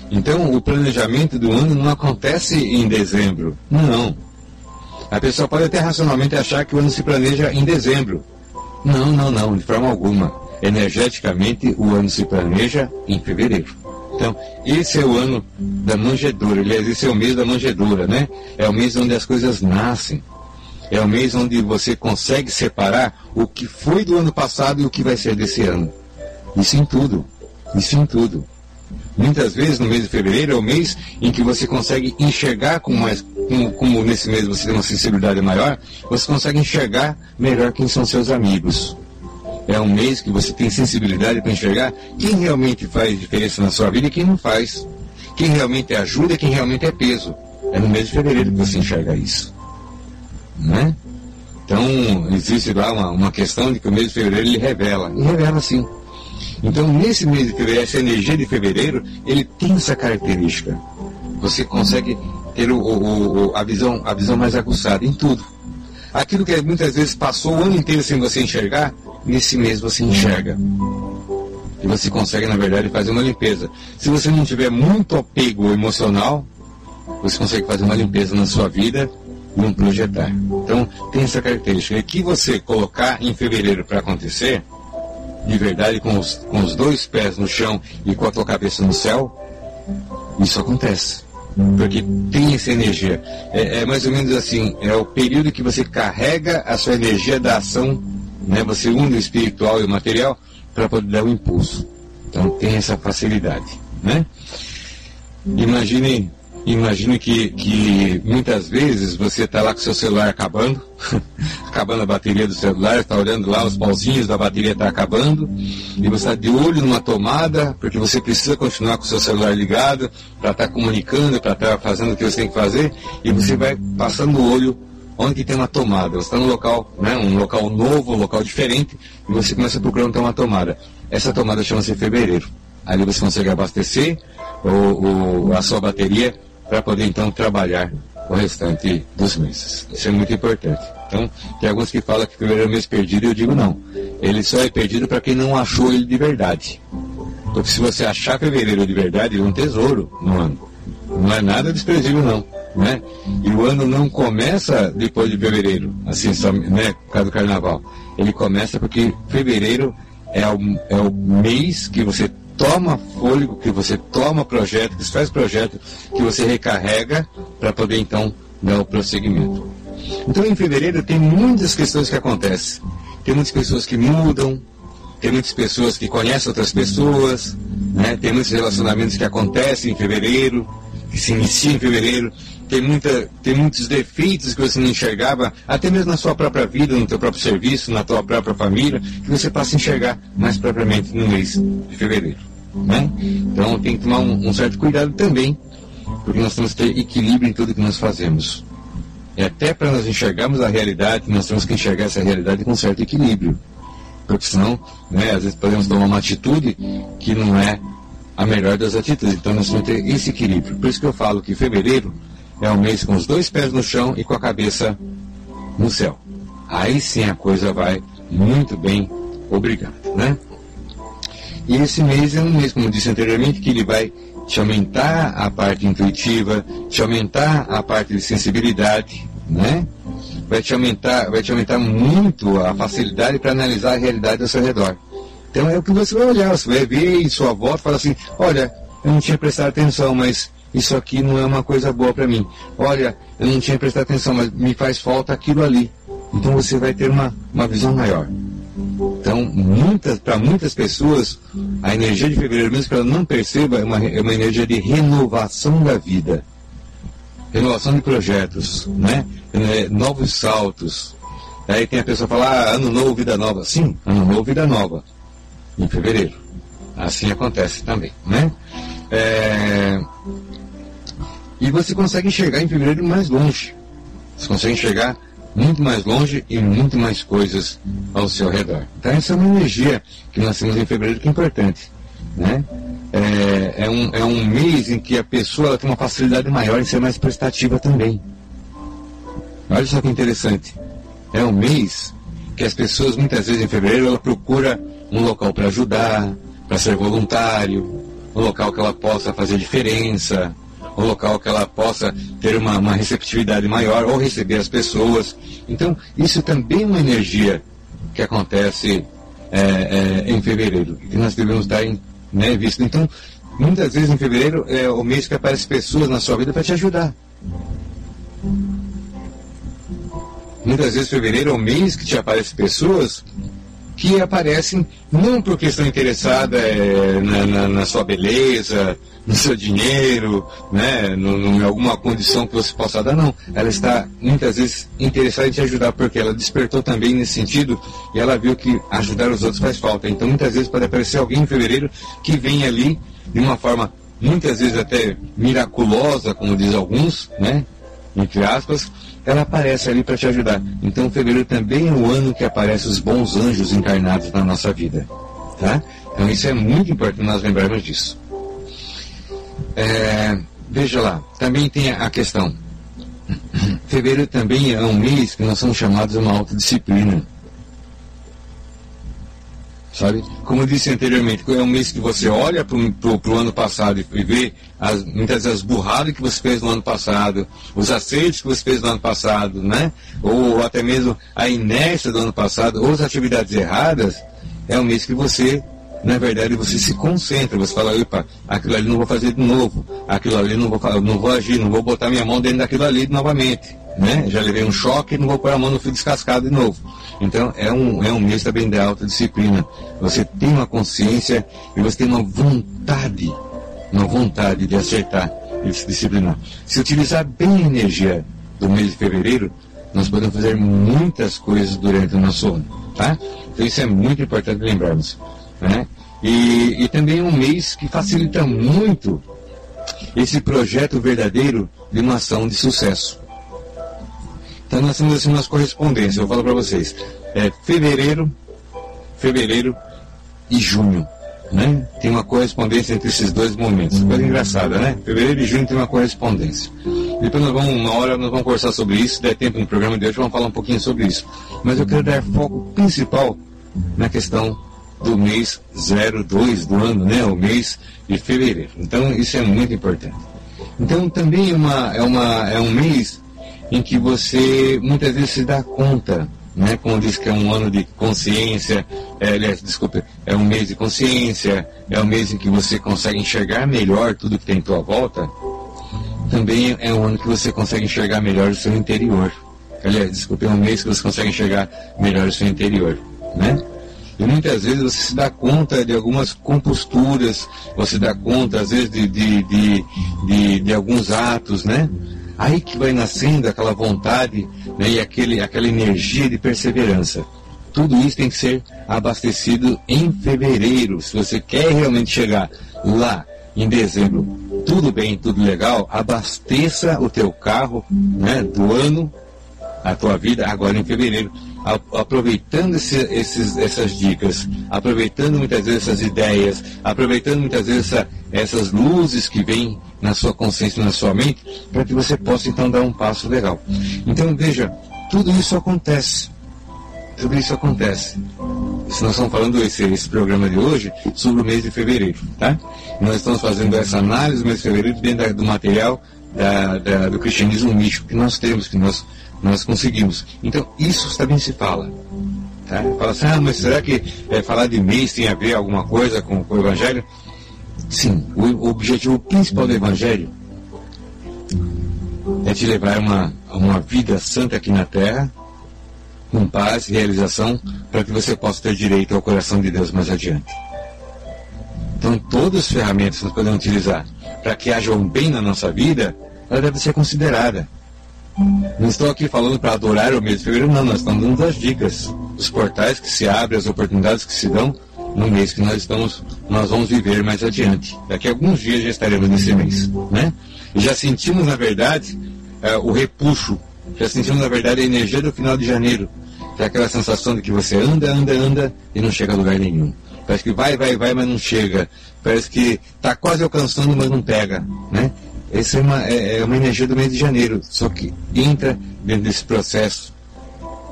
B: Então, o planejamento do ano não acontece em dezembro. Não. A pessoa pode até racionalmente achar que o ano se planeja em dezembro. Não, não, não, de forma alguma. Energeticamente, o ano se planeja em fevereiro. Então, esse é o ano da manjedoura. Aliás, esse é o mês da manjedoura, né? É o mês onde as coisas nascem. É o mês onde você consegue separar o que foi do ano passado e o que vai ser desse ano. Isso em tudo. Isso em tudo. Muitas vezes no mês de fevereiro é o mês em que você consegue enxergar com mais, como, como nesse mês você tem uma sensibilidade maior, você consegue enxergar melhor quem são seus amigos. É um mês que você tem sensibilidade para enxergar quem realmente faz diferença na sua vida e quem não faz. Quem realmente ajuda e quem realmente é peso. É no mês de fevereiro que você enxerga isso. Né? Então, existe lá uma, uma questão de que o mês de fevereiro ele revela. E revela sim. Então, nesse mês de fevereiro, essa energia de fevereiro, ele tem essa característica. Você consegue ter o, o, o, a, visão, a visão mais aguçada em tudo. Aquilo que muitas vezes passou o ano inteiro sem você enxergar, nesse mês você enxerga. E você consegue, na verdade, fazer uma limpeza. Se você não tiver muito apego emocional, você consegue fazer uma limpeza na sua vida não projetar. Então, tem essa característica. E que você colocar em fevereiro para acontecer, de verdade, com os, com os dois pés no chão e com a tua cabeça no céu, isso acontece. Porque tem essa energia. É, é, mais ou menos assim, é o período que você carrega a sua energia da ação, né? você une o espiritual e o material para poder dar o um impulso. Então tem essa facilidade. Né? Imagine Imagino que, que muitas vezes você está lá com seu celular acabando, <laughs> acabando a bateria do celular, está olhando lá, os pauzinhos da bateria está acabando, e você está de olho numa tomada, porque você precisa continuar com o seu celular ligado, para estar tá comunicando, para estar tá fazendo o que você tem que fazer, e você vai passando o olho onde tem uma tomada. Você está num local, né, um local novo, um local diferente, e você começa onde tem uma tomada. Essa tomada chama-se fevereiro. Ali você consegue abastecer o, a sua bateria para poder então trabalhar o restante dos meses. Isso é muito importante. Então, tem alguns que falam que o primeiro mês perdido, eu digo não. Ele só é perdido para quem não achou ele de verdade. Porque se você achar fevereiro de verdade, ele é um tesouro no ano. Não é nada desprezível, não. Né? E o ano não começa depois de fevereiro, assim, só, né, por causa do carnaval. Ele começa porque fevereiro é o, é o mês que você toma fôlego, que você toma projeto, que você faz projeto, que você recarrega para poder então dar o prosseguimento. Então em fevereiro tem muitas questões que acontecem. Tem muitas pessoas que mudam, tem muitas pessoas que conhecem outras pessoas, né? tem muitos relacionamentos que acontecem em fevereiro, que se iniciam em fevereiro, tem, muita, tem muitos defeitos que você não enxergava, até mesmo na sua própria vida, no teu próprio serviço, na tua própria família, que você passa a enxergar mais propriamente no mês de fevereiro. Né? Então tem que tomar um, um certo cuidado também, porque nós temos que ter equilíbrio em tudo que nós fazemos. E até para nós enxergarmos a realidade, nós temos que enxergar essa realidade com certo equilíbrio porque senão, né, às vezes podemos tomar uma atitude que não é a melhor das atitudes. Então nós temos que ter esse equilíbrio. Por isso que eu falo que fevereiro é um mês com os dois pés no chão e com a cabeça no céu. Aí sim a coisa vai muito bem, obrigado, né? E esse mês é um mês, como disse anteriormente, que ele vai te aumentar a parte intuitiva, te aumentar a parte de sensibilidade, né? vai te aumentar, vai te aumentar muito a facilidade para analisar a realidade ao seu redor. Então é o que você vai olhar, você vai ver em sua volta e falar assim, olha, eu não tinha prestado atenção, mas isso aqui não é uma coisa boa para mim. Olha, eu não tinha prestado atenção, mas me faz falta aquilo ali. Então você vai ter uma, uma visão maior. Então, muitas, para muitas pessoas, a energia de fevereiro, mesmo que ela não perceba, é uma, é uma energia de renovação da vida renovação de projetos, né? É, novos saltos. Aí tem a pessoa falar, ah, ano novo, vida nova. Sim, ano novo, vida nova. Em fevereiro. Assim acontece também, né? É... E você consegue enxergar em fevereiro mais longe. Você consegue enxergar muito mais longe e muito mais coisas ao seu redor. Então essa é uma energia que nós temos em fevereiro que é importante, né? é, é, um, é um mês em que a pessoa tem uma facilidade maior em ser mais prestativa também. Olha só que interessante. É um mês que as pessoas, muitas vezes em fevereiro, ela procura um local para ajudar, para ser voluntário, um local que ela possa fazer diferença, um local que ela possa ter uma, uma receptividade maior ou receber as pessoas. Então, isso também é uma energia que acontece é, é, em fevereiro, que nós devemos dar em né, visto. Então, muitas vezes em fevereiro é o mês que aparecem pessoas na sua vida para te ajudar. Muitas vezes fevereiro é o mês que te aparecem pessoas que aparecem não porque estão interessadas é, na, na, na, sua beleza, no seu dinheiro, né, em alguma condição que você possa dar, não. Ela está muitas vezes interessada em te ajudar porque ela despertou também nesse sentido e ela viu que ajudar os outros faz falta. Então muitas vezes pode aparecer alguém em fevereiro que vem ali de uma forma muitas vezes até miraculosa, como diz alguns, né, entre aspas, ela aparece ali para te ajudar. Então, fevereiro também é o ano que aparecem os bons anjos encarnados na nossa vida. Tá? Então, isso é muito importante nós lembrarmos disso. É, veja lá, também tem a questão. <clears throat> Fevereiro também é um mês que nós somos chamados a uma autodisciplina sabe? Como eu disse anteriormente, é um mês que você olha para o ano passado e vê as, muitas das burradas que você fez no ano passado, os acertos que você fez no ano passado, né? Ou até mesmo a inércia do ano passado, ou as atividades erradas, é um mês que você, na verdade, você se concentra, você fala, opa, aquilo ali não vou fazer de novo, aquilo ali não vou, não vou agir, não vou botar minha mão dentro daquilo ali novamente né? Já levei um choque, não vou pôr a mão no fio descascado de novo. Então é um, é um mês também de alta disciplina. Você tem uma consciência e você tem uma vontade, uma vontade de acertar e se disciplinar. Se utilizar bem a energia do mês de fevereiro, nós podemos fazer muitas coisas durante o nosso ano. Tá? Então isso é muito importante lembrarmos. Né? E, e também é um mês que facilita muito esse projeto verdadeiro de uma ação de sucesso. Então nós temos assim umas correspondências, eu falo para vocês. É fevereiro, fevereiro e junho. Né? Tem uma correspondência entre esses dois momentos. Coisa engraçada, né? Fevereiro e junho tem uma correspondência. Depois nós vamos, uma hora nós vamos conversar sobre isso, se der tempo no programa de hoje, vamos falar um pouquinho sobre isso. Mas eu quero dar foco principal na questão do mês 02 do ano, né? O mês de fevereiro. Então isso é muito importante. Então também é, uma, é, uma, é um mês em que você muitas vezes se dá conta, né? Como diz que é um ano de consciência, é, aliás, desculpe, é um mês de consciência, é um mês em que você consegue enxergar melhor tudo que tem em tua volta. Também é um ano que você consegue enxergar melhor o seu interior. Aliás, desculpe, é um mês que você consegue enxergar melhor o seu interior, né? E muitas vezes você se dá conta de algumas composturas, você dá conta, às vezes, de, de, de, de, de alguns atos, né? Aí que vai nascendo aquela vontade né, e aquele, aquela energia de perseverança. Tudo isso tem que ser abastecido em fevereiro. Se você quer realmente chegar lá em dezembro, tudo bem, tudo legal, abasteça o teu carro né, do ano, a tua vida, agora em fevereiro aproveitando esse, esses, essas dicas, aproveitando muitas vezes essas ideias, aproveitando muitas vezes essa, essas luzes que vêm na sua consciência, na sua mente, para que você possa então dar um passo legal. Então veja, tudo isso acontece. Tudo isso acontece. Nós estamos falando esse, esse programa de hoje sobre o mês de fevereiro, tá? Nós estamos fazendo essa análise do mês de fevereiro dentro do material da, da, do cristianismo místico que nós temos, que nós nós conseguimos. Então, isso também se fala. Tá? Fala assim, ah, mas será que é, falar de mês tem a ver alguma coisa com, com o Evangelho? Sim, o, o, objetivo principal do Evangelho é te levar a uma, uma vida santa aqui na Terra, com paz e realização, para que você possa ter direito ao coração de Deus mais adiante. Então, todas as ferramentas que nós podemos utilizar para que haja um bem na nossa vida, ela deve ser considerada. Não estou aqui falando para adorar o mês de fevereiro, não, nós estamos dando as dicas, os portais que se abrem, as oportunidades que se dão no mês que nós estamos, nós vamos viver mais adiante. Daqui a alguns dias já estaremos nesse mês, né? E já sentimos, na verdade, é, o repuxo, já sentimos, na verdade, a energia do final de janeiro, que é aquela sensação de que você anda, anda, anda e não chega a lugar nenhum. Parece que vai, vai, vai, mas não chega. Parece que está quase alcançando, mas não pega, né? Essa é uma, é, é uma energia do mês de janeiro, só que entra dentro desse processo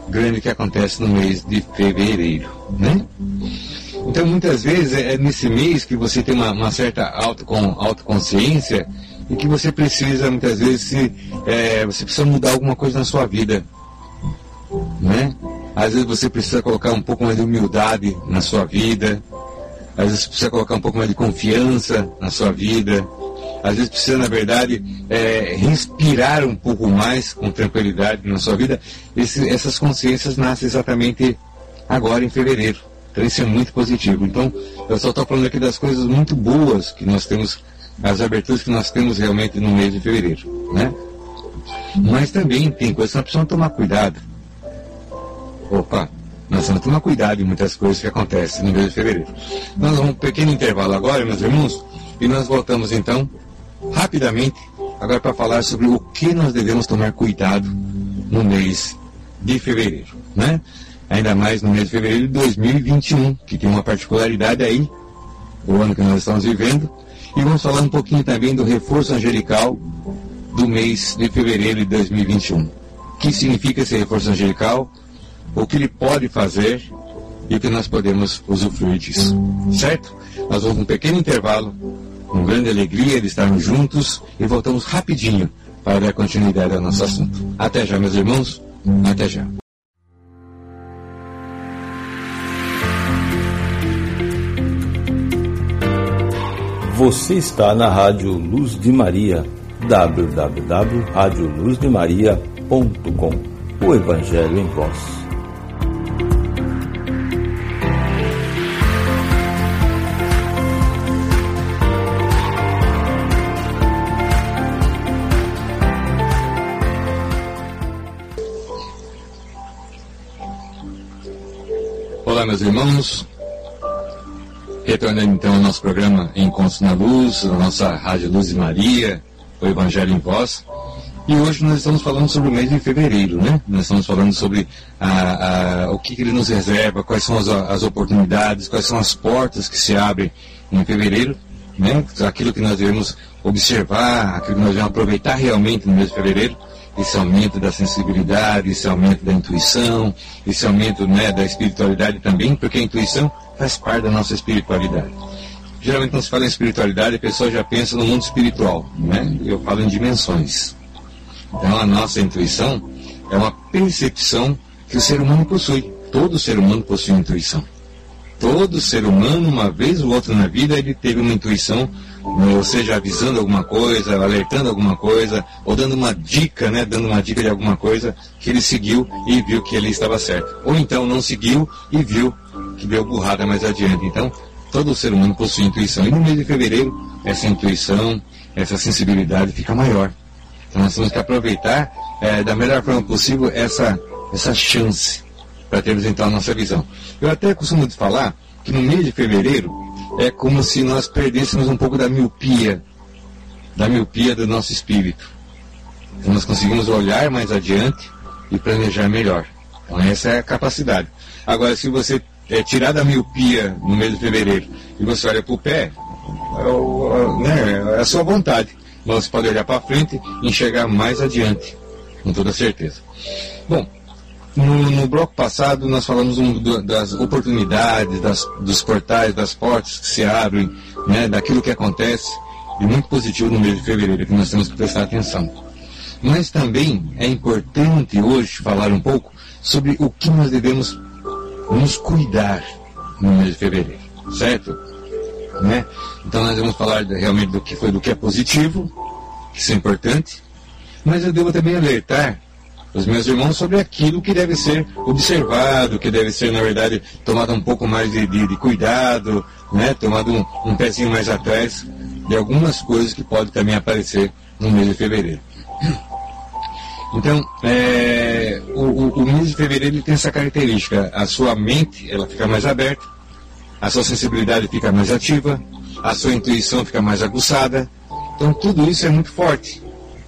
B: grande que acontece no mês de fevereiro, né? Então, muitas vezes, é, é nesse mês que você tem uma, uma certa autocon, autoconsciência e que você precisa, muitas vezes, se, é, você precisa mudar alguma coisa na sua vida, né? Às vezes você precisa colocar um pouco mais de humildade na sua vida, às vezes você precisa colocar um pouco mais de confiança na sua vida, às vezes precisa, na verdade, é, respirar um pouco mais com tranquilidade na sua vida. Esse, essas consciências nascem exatamente agora em fevereiro. Então isso é muito positivo. Então, eu só estou falando aqui das coisas muito boas que nós temos, as aberturas que nós temos realmente no mês de fevereiro. Né? Mas também tem coisas que nós precisamos tomar cuidado. Opa, nós vamos tomar cuidado em muitas coisas que acontecem no mês de fevereiro. Nós vamos um pequeno intervalo agora, meus irmãos, e nós voltamos então rapidamente agora para falar sobre o que nós devemos tomar cuidado no mês de fevereiro, né? Ainda mais no mês de fevereiro de 2021, que tem uma particularidade aí, o ano que nós estamos vivendo, e vamos falar um pouquinho também do reforço angelical do mês de fevereiro de 2021. O que significa esse reforço angelical? O que ele pode fazer e o que nós podemos usufruir disso. Certo? Nós vamos um pequeno intervalo com grande alegria de estarmos juntos e voltamos rapidinho para dar continuidade ao nosso assunto. Até já, meus irmãos. Até já.
A: Você está na Rádio Luz de Maria, www.radioluzdemaria.com. O Evangelho em Voz.
B: Meus irmãos. Retornando então ao nosso programa Encontros na Luz, a nossa Rádio Luz de Maria, o Evangelho em Voz. E hoje nós estamos falando sobre o mês de fevereiro, né? Nós estamos falando sobre a, a, o que, que, ele nos reserva, quais são as, as, oportunidades, quais são as portas que se abrem em fevereiro, né? Aquilo que nós devemos observar, aquilo que nós devemos aproveitar realmente no mês de fevereiro esse aumento da sensibilidade, esse aumento da intuição, esse aumento né, da espiritualidade também, porque a intuição faz parte da nossa espiritualidade. Geralmente quando se fala em espiritualidade, a pessoa já pensa no mundo espiritual, né? Eu falo em dimensões. Então a nossa intuição é uma percepção que o ser humano possui. Todo ser humano possui intuição. Todo ser humano, uma vez ou outra na vida, ele teve uma intuição, ou seja, avisando alguma coisa, alertando alguma coisa, ou dando uma dica, né, dando uma dica de alguma coisa que ele seguiu e viu que ele estava certo. Ou então não seguiu e viu que deu burrada mais adiante. Então, todo ser humano possui intuição. E no mês de fevereiro, essa intuição, essa sensibilidade fica maior. Então nós temos que aproveitar é, da melhor forma possível essa, essa chance para termos então a nossa visão. Eu até costumo falar que no mês de fevereiro é como se nós perdêssemos um pouco da miopia, da miopia do nosso espírito. Então nós conseguimos olhar mais adiante e planejar melhor. Então essa é a capacidade. Agora, se você é, tirar da miopia no mês de fevereiro e você olha para o pé, é, né, é a sua vontade. Mas você pode olhar para frente e enxergar mais adiante, com toda certeza. Bom, no, no bloco passado nós falamos um, das oportunidades, das, dos portais, das portas que se abrem, né, daquilo que acontece, e muito positivo no mês de fevereiro, que nós temos que prestar atenção. Mas também é importante hoje falar um pouco sobre o que nós devemos nos cuidar no mês de fevereiro, certo? Né? Então nós vamos falar realmente do que foi do que é positivo, que isso é importante, mas eu devo também alertar os meus irmãos sobre aquilo que deve ser observado, que deve ser, na verdade, tomado um pouco mais de, de, de cuidado, né? tomado um, um pezinho mais atrás de algumas coisas que podem também aparecer no mês de fevereiro. Então, é, o, o, o, mês de fevereiro tem essa característica. A sua mente ela fica mais aberta, a sua sensibilidade fica mais ativa, a sua intuição fica mais aguçada. Então, tudo isso é muito forte.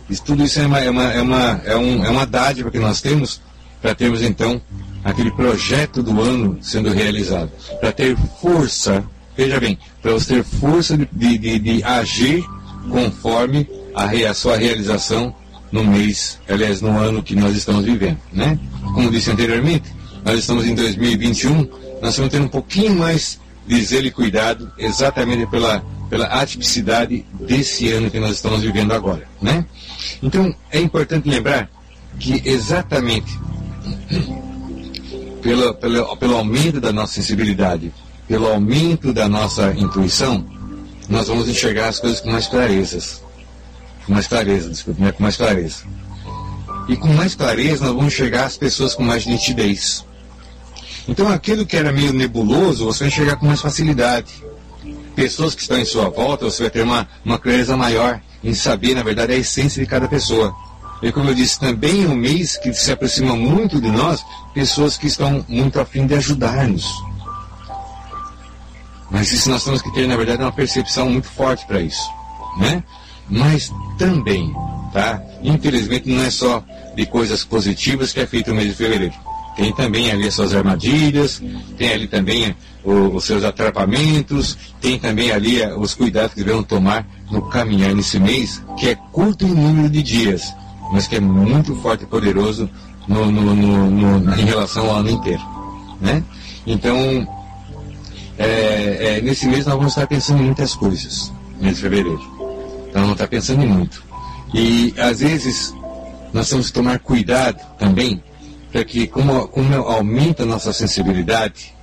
B: Isso, tudo isso é uma, é, uma, é, uma, é, um, é uma dádiva que nós temos para termos, então, aquele projeto do ano sendo realizado. Para ter força, veja bem, para você ter força de, de, de agir conforme a, a sua realização no mês, aliás, no ano que nós estamos vivendo, né? Como disse anteriormente, nós estamos em 2021, nós estamos tendo um pouquinho mais de zelo e cuidado, exatamente pela, pela atipicidade desse ano que nós estamos vivendo agora, né? Então, é importante lembrar que exatamente pelo, pelo, pelo aumento da nossa sensibilidade, pelo aumento da nossa intuição, nós vamos enxergar as coisas com mais clarezas com mais clareza, desculpe, né? com mais clareza. E com mais clareza nós vamos enxergar as pessoas com mais nitidez. Então aquilo que era meio nebuloso, você vai enxergar com mais facilidade. Pessoas que estão em sua volta, você vai ter uma, uma clareza maior em saber, na verdade, a essência de cada pessoa. E como eu disse, também é um mês que se aproxima muito de nós, pessoas que estão muito afim de ajudar-nos. Mas isso nós temos que ter, na verdade, uma percepção muito forte para isso. Né? mas também, tá? Infelizmente não é só de coisas positivas que é feito o mês de fevereiro. Tem também ali as suas armadilhas, tem ali também o, os seus atrapamentos, tem também ali eh, os cuidados que devemos tomar no caminhar nesse mês, que é curto em número de dias, mas que é muito forte e poderoso no, no, no, em <laughs> relação ao ano inteiro. Né? Então, é, é, nesse mês nós vamos estar pensando em muitas coisas, mês de fevereiro. Então não está pensando em muito. E às vezes nós temos que tomar cuidado também para que como, como aumenta a nossa sensibilidade,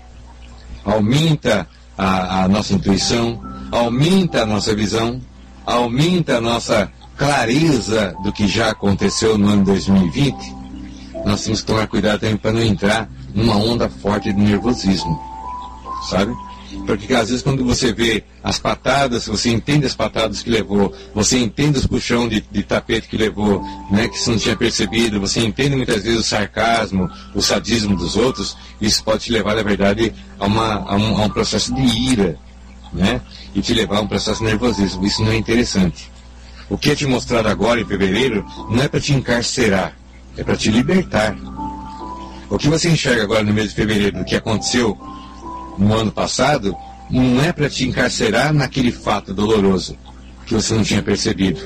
B: aumenta a, a nossa intuição, aumenta a nossa visão, aumenta a nossa clareza do que já aconteceu no ano 2020, nós temos que tomar cuidado também para não entrar numa onda forte de nervosismo, sabe? Porque às vezes quando você vê as patadas, você entende as patadas que levou, você entende os puxão de, de tapete que levou, né, que você não tinha percebido, você entende muitas vezes o sarcasmo, o sadismo dos outros, isso pode te levar, na verdade, a, uma, a, um, a um processo de ira, né? E te levar a um processo de nervosismo. Isso não é interessante. O que é te mostrado agora em fevereiro não é para te encarcerar, é para te libertar. O que você enxerga agora no mês de fevereiro do que aconteceu no ano passado, não é para te encarcerar naquele fato doloroso que você não tinha percebido.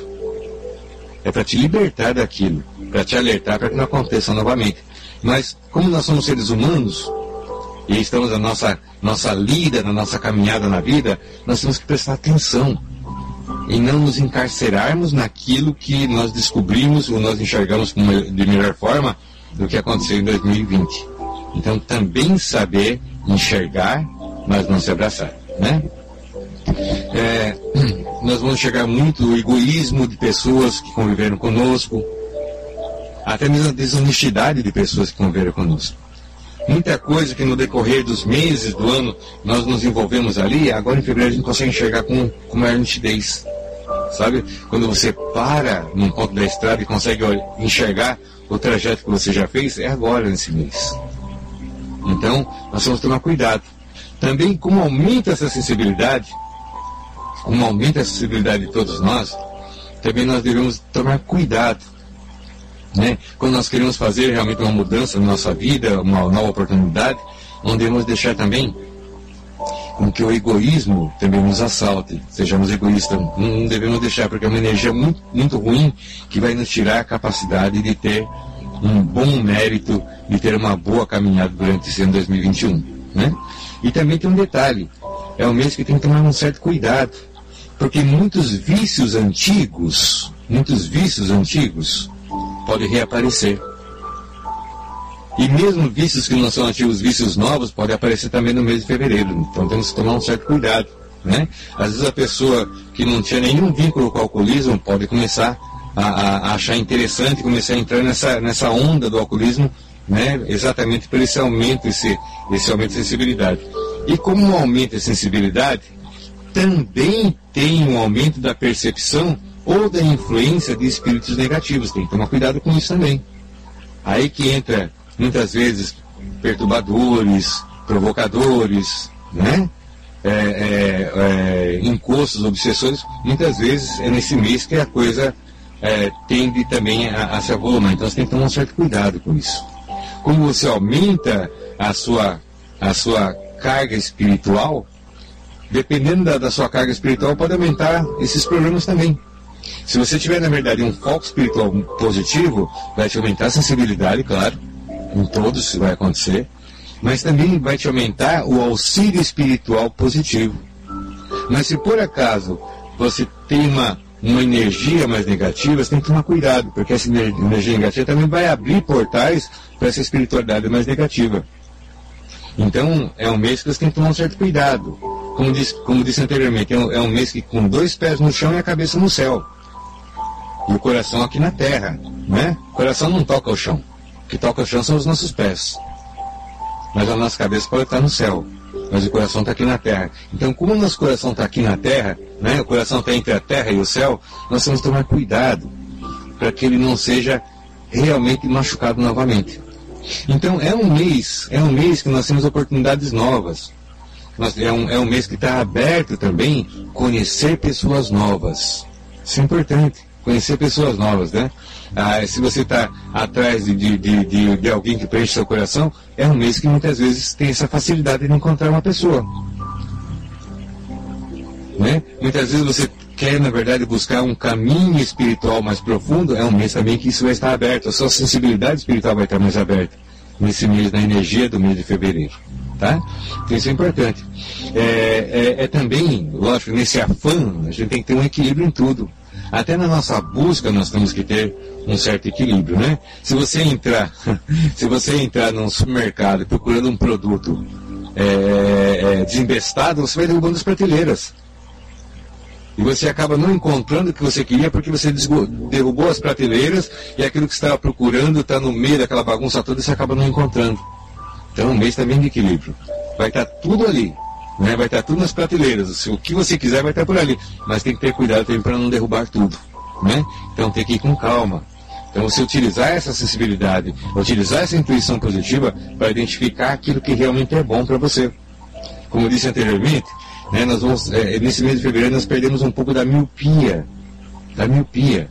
B: É para te libertar daquilo, para te alertar para que não aconteça novamente. Mas, como nós somos seres humanos, e estamos na nossa, nossa lida, na nossa caminhada na vida, nós temos que prestar atenção em não nos encarcerarmos naquilo que nós descobrimos ou nós enxergamos de melhor forma do que aconteceu em 2020. Então, também saber enxergar, mas não se abraçar, né? É, <clears throat> nós vamos chegar muito o egoísmo de pessoas que conviveram conosco, até mesmo a desonestidade de pessoas que conviveram conosco. Muita coisa que no decorrer dos meses do ano nós nos envolvemos ali, agora em fevereiro a gente consegue enxergar com, com maior nitidez. Sabe? Quando você para num ponto da estrada e consegue enxergar o trajeto que você já fez, é agora nesse mês. Então, nós vamos tomar cuidado. Também, como aumenta essa sensibilidade, como aumenta a sensibilidade de todos nós, também nós devemos tomar cuidado. Né? Quando nós queremos fazer realmente uma mudança na nossa vida, uma nova oportunidade, não devemos deixar também com que o egoísmo também nos assalte. Sejamos egoístas, não devemos deixar, porque é uma energia muito, muito ruim que vai nos tirar a capacidade de ter um bom mérito, de ter uma boa caminhada durante esse ano 2021. Né? E também tem um detalhe: é um mês que tem que tomar um certo cuidado, porque muitos vícios antigos, muitos vícios antigos, podem reaparecer. E mesmo vícios que não são antigos, vícios novos, podem aparecer também no mês de fevereiro. Então temos que tomar um certo cuidado. Né? Às vezes a pessoa que não tinha nenhum vínculo com o alcoolismo pode começar a, a, achar interessante, começar a entrar nessa, nessa onda do alcoolismo, né? exatamente por esse aumento, esse, esse aumento de sensibilidade. E como aumenta a sensibilidade, também tem um aumento da percepção ou da influência de espíritos negativos. Tem que tomar cuidado com isso também. Aí que entra muitas vezes perturbadores, provocadores, né? É, é, é, encostos, obsessores, muitas vezes é nesse mês que a coisa é, tende também a, a se avolumar. Então você tem que tomar um certo cuidado com isso. Como você aumenta a sua, a sua carga espiritual, dependendo da, da sua carga espiritual, pode aumentar esses problemas também. Se você tiver, na verdade, um foco espiritual positivo, vai te aumentar a sensibilidade, claro, em todos isso vai acontecer, mas também vai te aumentar o auxílio espiritual positivo. Mas se por acaso você tem uma, uma energia mais negativa, você tem que tomar cuidado, porque essa energia negativa também vai abrir portais para essa espiritualidade mais negativa. Então, é um mês que você tem que tomar um certo cuidado. Como disse, como disse anteriormente, é um, é um mês que com dois pés no chão e a cabeça no céu. E o coração aqui na terra, né? O coração não toca o chão que toca o chão são os nossos pés. Mas a nossa cabeça pode estar no céu, mas o coração está aqui na terra. Então, como o nosso coração está aqui na terra, né, o coração está entre a terra e o céu, nós temos que tomar cuidado para que ele não seja realmente machucado novamente. Então, é um mês, é um mês que nós temos oportunidades novas. Nós, é, um, é um mês que está aberto também conhecer pessoas novas. Isso é importante, conhecer pessoas novas, né? Ah, se você está atrás de, de, de, de, alguém que preenche seu coração, é um mês que muitas vezes tem essa facilidade de encontrar uma pessoa. Né? Muitas vezes você quer, na verdade, buscar um caminho espiritual mais profundo, é um mês também que isso vai estar aberto, a sua sensibilidade espiritual vai estar mais aberta nesse mês da energia do mês de fevereiro. Tá? Então isso é importante. É, é, é também, lógico, nesse afã, a gente tem que ter um equilíbrio em tudo. Até na nossa busca nós temos que ter um certo equilíbrio, né? Se você entrar, <laughs> se você entrar num supermercado procurando um produto é, é, você vai derrubando as prateleiras. E você acaba não encontrando o que você queria porque você derrubou as prateleiras e aquilo que você estava procurando está no meio daquela bagunça toda e você acaba não encontrando. Então, um mês também de equilíbrio. Vai estar tá tudo ali. Né? Vai estar tudo nas prateleiras. O que você quiser vai estar por ali. Mas tem que ter cuidado também para não derrubar tudo. Né? Então tem que ir com calma. Então você utilizar essa sensibilidade, utilizar essa intuição positiva para identificar aquilo que realmente é bom para você. Como eu disse anteriormente, né, nós vamos, é, nesse mês de fevereiro nós perdemos um pouco da miopia, da miopia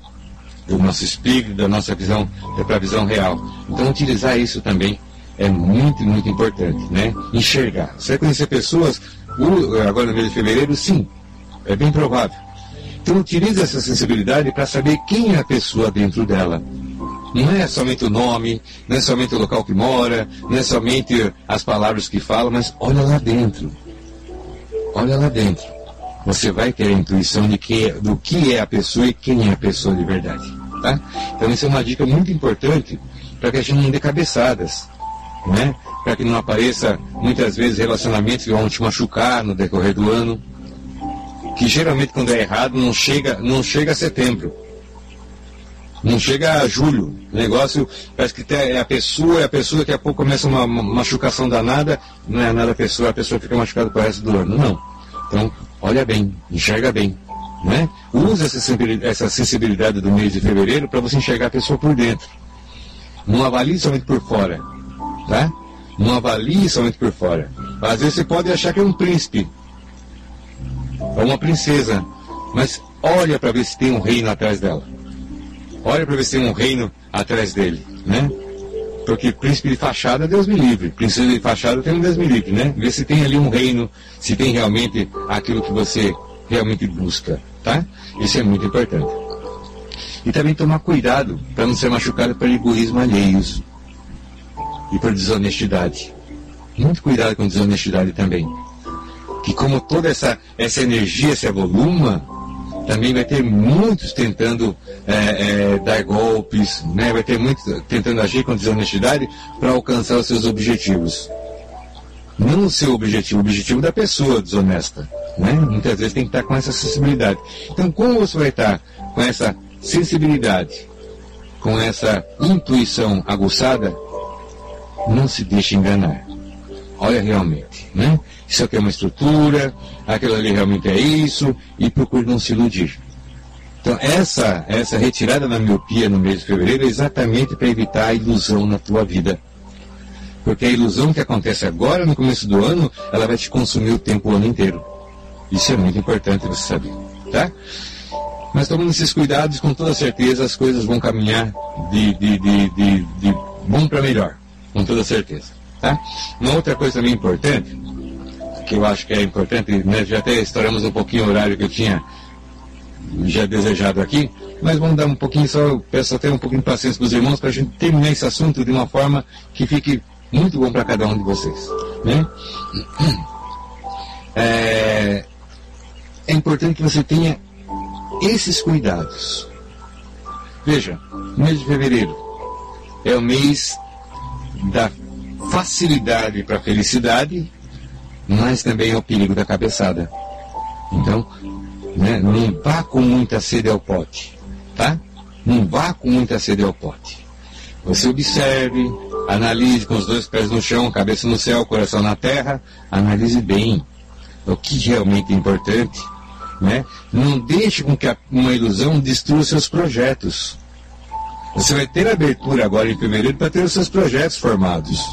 B: do nosso espírito, da nossa visão, para a visão real. Então utilizar isso também é muito, muito importante, né? Enxergar. Você vai conhecer pessoas, agora no mês de fevereiro, sim, é bem provável. Então utilize essa sensibilidade para saber quem é a pessoa dentro dela. Não é somente o nome, não é somente o local que mora, não é somente as palavras que fala, mas olha lá dentro. Olha lá dentro. Você vai ter a intuição de que, do que é a pessoa e quem é a pessoa de verdade. Tá? Então, isso é uma dica muito importante para que a gente não dê cabeçadas. Né? Para que não apareça muitas vezes relacionamentos que vão te machucar no decorrer do ano. Que geralmente quando é errado não chega, não chega a setembro não chega a julho. O negócio parece que é a pessoa, é a pessoa que a pouco começa uma, machucação danada, não é nada a pessoa, a pessoa fica machucada para o resto do ano. Não. Então, olha bem, enxerga bem. Né? Use essa sensibilidade do mês de fevereiro para você enxergar a pessoa por dentro. Não avalie somente por fora. Tá? Não avalie somente por fora. Às vezes você pode achar que é um príncipe ou uma princesa, mas olha para ver se tem um reino atrás dela. Olha para ver se tem um reino atrás dele, né? Porque príncipe de fachada, Deus me livre. Princesa de fachada, tem um Deus me livre, né? Ver se tem ali um reino, se tem realmente aquilo que você realmente busca, tá? Isso é muito importante. E também tomar cuidado para não ser machucado por egoísmo alheios e por desonestidade. Muito cuidado com desonestidade também. Que como toda essa, essa energia se avoluma, também vai ter muitos tentando é, é, dar golpes, né? vai ter muitos tentando agir com desonestidade para alcançar os seus objetivos. Não o seu objetivo, o objetivo da pessoa desonesta. Né? Muitas vezes tem que estar com essa sensibilidade. Então, como você vai estar com essa sensibilidade, com essa intuição aguçada, não se deixe enganar. Olha realmente, né? Isso aqui é uma estrutura, aquilo ali realmente é isso, e procure não se iludir. Então, essa, essa retirada da miopia no mês de fevereiro é exatamente para evitar a ilusão na tua vida. Porque a ilusão que acontece agora, no começo do ano, ela vai te consumir o tempo o ano inteiro. Isso é muito importante você saber. Tá? Mas tomando esses cuidados, com toda certeza as coisas vão caminhar de, de, de, de, de bom para melhor. Com toda certeza. Tá? Uma outra coisa também importante que eu acho que é importante, né? já até estouramos um pouquinho o horário que eu tinha já desejado aqui, mas vamos dar um pouquinho só, peço até um pouquinho de paciência para os irmãos para a gente terminar esse assunto de uma forma que fique muito bom para cada um de vocês. Né? <clears throat> É, é importante que você tenha esses cuidados. Veja, mês de fevereiro é o mês da facilidade para a felicidade mas também é o perigo da cabeçada. Então, né, não vá com muita sede ao pote, tá? Não vá com muita sede ao pote. Você observe, analise com os dois pés no chão, cabeça no céu, coração na terra, analise bem o que realmente é importante, né? Não deixe com que uma ilusão destrua seus projetos. Você vai ter abertura agora em fevereiro para ter os seus projetos formados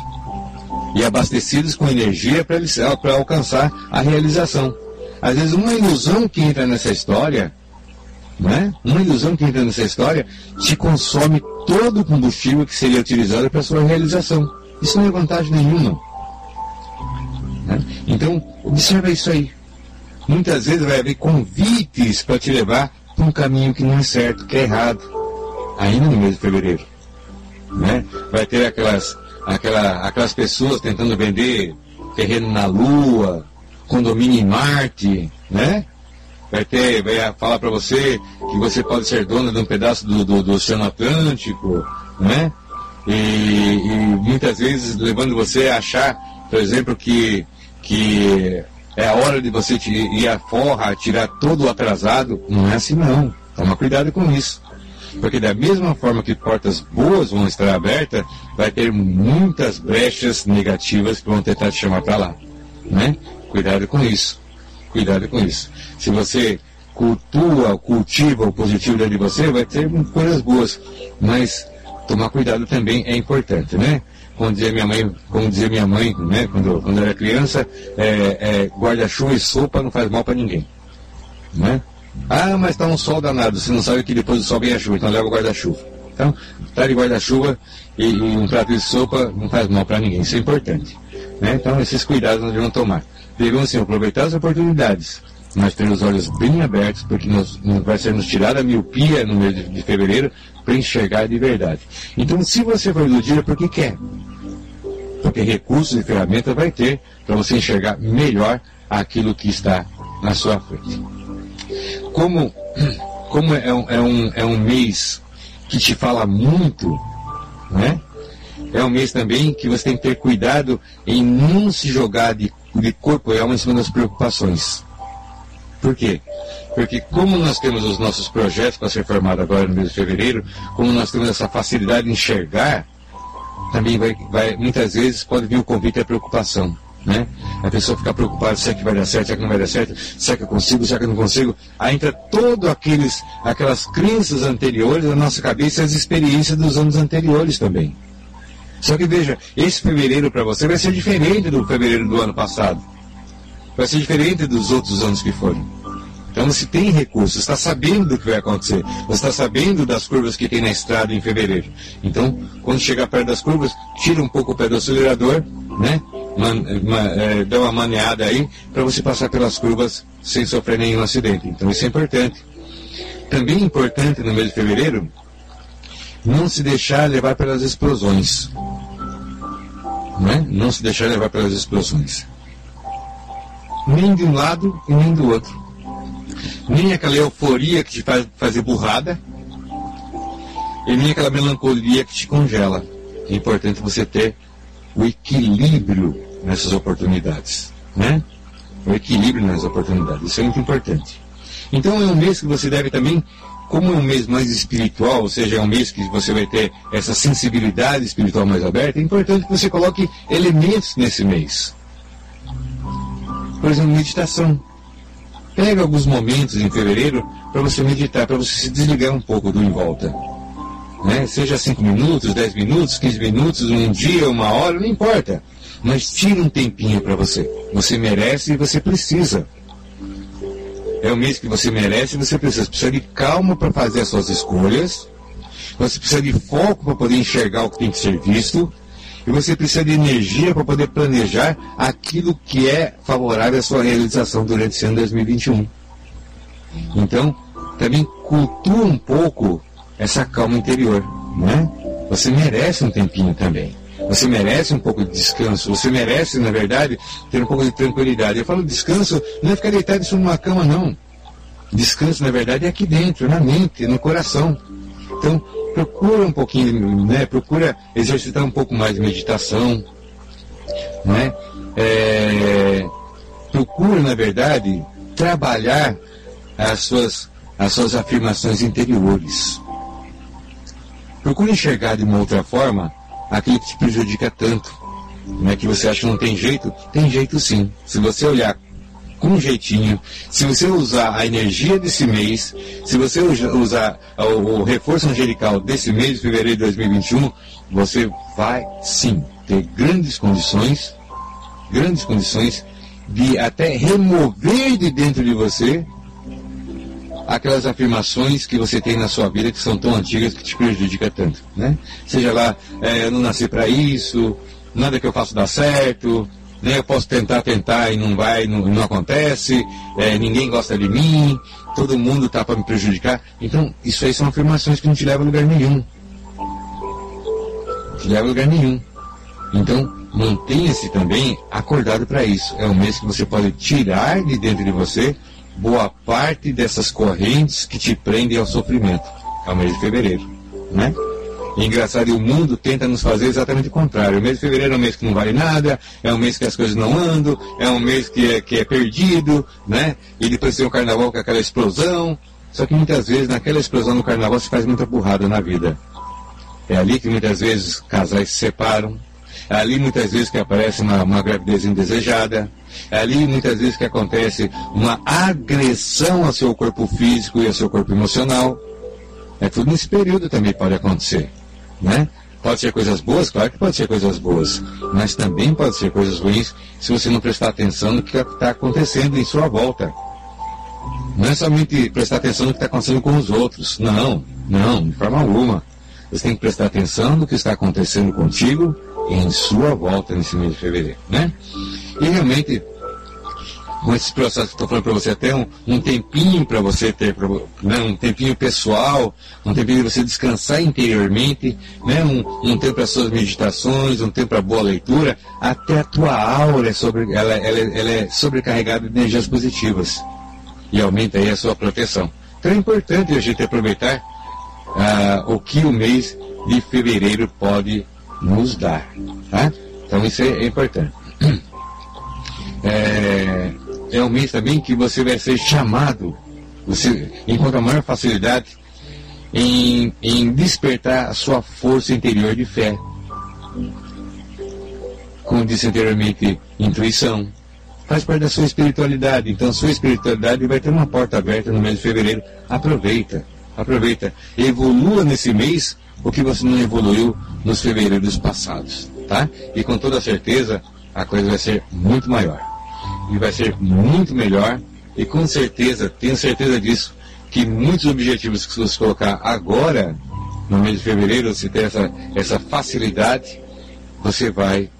B: e abastecidos com energia para alcançar a realização. Às vezes, uma ilusão que entra nessa história, né? uma ilusão que entra nessa história, te consome todo o combustível que seria utilizado para sua realização. Isso não é vantagem nenhuma. Né? Então, observa isso aí. Muitas vezes vai haver convites para te levar para um caminho que não é certo, que é errado, ainda no mês de fevereiro. Né? Vai ter aquelas aquela, aquelas pessoas tentando vender terreno na Lua, condomínio em Marte, né? Vai ter, vai falar para você que você pode ser dona de um pedaço do, do, do Oceano Atlântico, né? E, e, muitas vezes levando você a achar, por exemplo, que, que é a hora de você ir à forra, tirar todo o atrasado. Não é assim não. Toma cuidado com isso. Porque da mesma forma que portas boas vão estar abertas, vai ter muitas brechas negativas que vão tentar te chamar para lá. Né? Cuidado com isso. Cuidado com isso. Se você cultua, cultiva o positivo dentro de você, vai ter coisas boas. Mas tomar cuidado também é importante, né? Como dizia minha mãe, como dizia minha mãe, né? Quando, quando era criança, é, é, guarda-chuva e sopa não faz mal para ninguém, né? Ah, mas está um sol danado, você não sabe que depois do sol vem a chuva, então leva o guarda-chuva. Então, tá de guarda-chuva e, e, um prato de sopa não faz mal para ninguém, isso é importante. Né? Então, esses cuidados nós devemos tomar. Devemos, sim, aproveitar as oportunidades, nós temos os olhos bem abertos, porque nós, vai ser nos tirada a miopia no mês de, de fevereiro para enxergar de verdade. Então, se você for iludido, é porque quer. Porque recursos e ferramentas vai ter para você enxergar melhor aquilo que está na sua frente. Como, como é, um, é, um, é um mês que te fala muito, né? É um mês também que você tem que ter cuidado em não se jogar de, de corpo e alma em cima das preocupações. Por quê? Porque como nós temos os nossos projetos para ser formados agora no mês de fevereiro, como nós temos essa facilidade de enxergar, também vai, vai muitas vezes pode vir o convite à preocupação. Né? A pessoa fica preocupada, será que vai dar certo, será que não vai dar certo, será que eu consigo, será que eu não consigo? Aí entra todas aqueles, aquelas crenças anteriores da nossa cabeça e as experiências dos anos anteriores também. Só que veja, esse fevereiro para você vai ser diferente do fevereiro do ano passado vai ser diferente dos outros anos que foram. Então você tem recursos, está sabendo do que vai acontecer, você está sabendo das curvas que tem na estrada em fevereiro. Então, quando chegar perto das curvas, tira um pouco o pé do acelerador, né? Man, man, é, dá uma maneada aí para você passar pelas curvas sem sofrer nenhum acidente. Então isso é importante. Também é importante no mês de fevereiro não se deixar levar pelas explosões. Né? Não se deixar levar pelas explosões nem de um lado e nem do outro. Nem aquela euforia que te faz fazer burrada, e nem aquela melancolia que te congela. É importante você ter o equilíbrio nessas oportunidades, né? O equilíbrio nas oportunidades, isso é muito importante. Então é um mês que você deve também, como é um mês mais espiritual, ou seja, é um mês que você vai ter essa sensibilidade espiritual mais aberta, é importante que você coloque elementos nesse mês por exemplo, meditação. Pega alguns momentos em fevereiro para você meditar, para você se desligar um pouco do em volta. Né? Seja 5 minutos, 10 minutos, 15 minutos, um dia, uma hora, não importa. Mas tire um tempinho para você. Você merece e você precisa. É o mês que você merece e você precisa. Precisa de calma para fazer as suas escolhas. Você precisa de foco para poder enxergar o que tem que ser visto e você precisa de energia para poder planejar aquilo que é favorável à sua realização durante esse ano 2021. Então, também cultua um pouco essa calma interior, né? Você merece um tempinho também. Você merece um pouco de descanso. Você merece, na verdade, ter um pouco de tranquilidade. Eu falo descanso, não é ficar deitado em uma cama, não. Descanso, na verdade, é aqui dentro, na mente, no coração. Então, procura um pouquinho, né? Procura exercitar um pouco mais de meditação, né? É, procura, na verdade, trabalhar as suas, as suas afirmações interiores. Procura enxergar de uma outra forma aquilo que te prejudica tanto. Né, que você acha que não tem jeito, tem jeito sim. Se você olhar com um jeitinho. Se você usar a energia desse mês, se você usar o, o reforço angelical desse mês de fevereiro de 2021, você vai sim ter grandes condições, grandes condições de até remover de dentro de você aquelas afirmações que você tem na sua vida que são tão antigas que te prejudicam tanto, né? Seja lá, é, eu não nasci para isso, nada que eu faço dá certo, né? Eu posso tentar, tentar e não vai, não, não acontece, é, ninguém gosta de mim, todo mundo está para me prejudicar. Então, isso aí são afirmações que não te levam a lugar nenhum. Não te levam a lugar nenhum. Então, mantenha-se também acordado para isso. É um mês que você pode tirar de dentro de você boa parte dessas correntes que te prendem ao sofrimento. É o mês de fevereiro, né? engraçado, e o mundo tenta nos fazer exatamente o contrário. O mês de fevereiro é um mês que não vale nada, é um mês que as coisas não andam, é um mês que é, que é perdido, né? E depois tem o carnaval com aquela explosão. Só que muitas vezes naquela explosão no carnaval se faz muita burrada na vida. É ali que muitas vezes casais se separam. É ali muitas vezes que aparece uma, uma gravidez indesejada. É ali muitas vezes que acontece uma agressão ao seu corpo físico e ao seu corpo emocional. É tudo nesse período também pode acontecer né? Pode ser coisas boas, claro que pode ser coisas boas, mas também pode ser coisas ruins se você não prestar atenção no que está acontecendo em sua volta. Não é somente prestar atenção no que está acontecendo com os outros. Não, não, de forma alguma. Você tem que prestar atenção no que está acontecendo contigo em sua volta nesse mês de fevereiro, né? E realmente com esse processo que estou falando para você, até um, um tempinho para você ter, né, um tempinho pessoal, um tempinho para você descansar interiormente, né, um, um tempo para suas meditações, um tempo para boa leitura, até a tua aura é sobre, ela, ela, ela é sobrecarregada de energias positivas e aumenta aí a sua proteção. Então é importante a gente aproveitar ah, o que o mês de fevereiro pode nos dar. Tá? Então isso é, é importante. <clears throat> É, é um mês também que você vai ser chamado, você encontra maior facilidade em, em despertar a sua força interior de fé. Como disse anteriormente, intuição. Faz parte da sua espiritualidade. Então, sua espiritualidade vai ter uma porta aberta no mês de fevereiro. Aproveita, aproveita. Evolua nesse mês o que você não evoluiu nos fevereiros passados, tá? E com toda certeza a coisa vai ser muito maior e vai ser muito melhor. E com certeza, tenho certeza disso, que muitos objetivos que você colocar agora, no mês de fevereiro, você ter essa, essa facilidade, você vai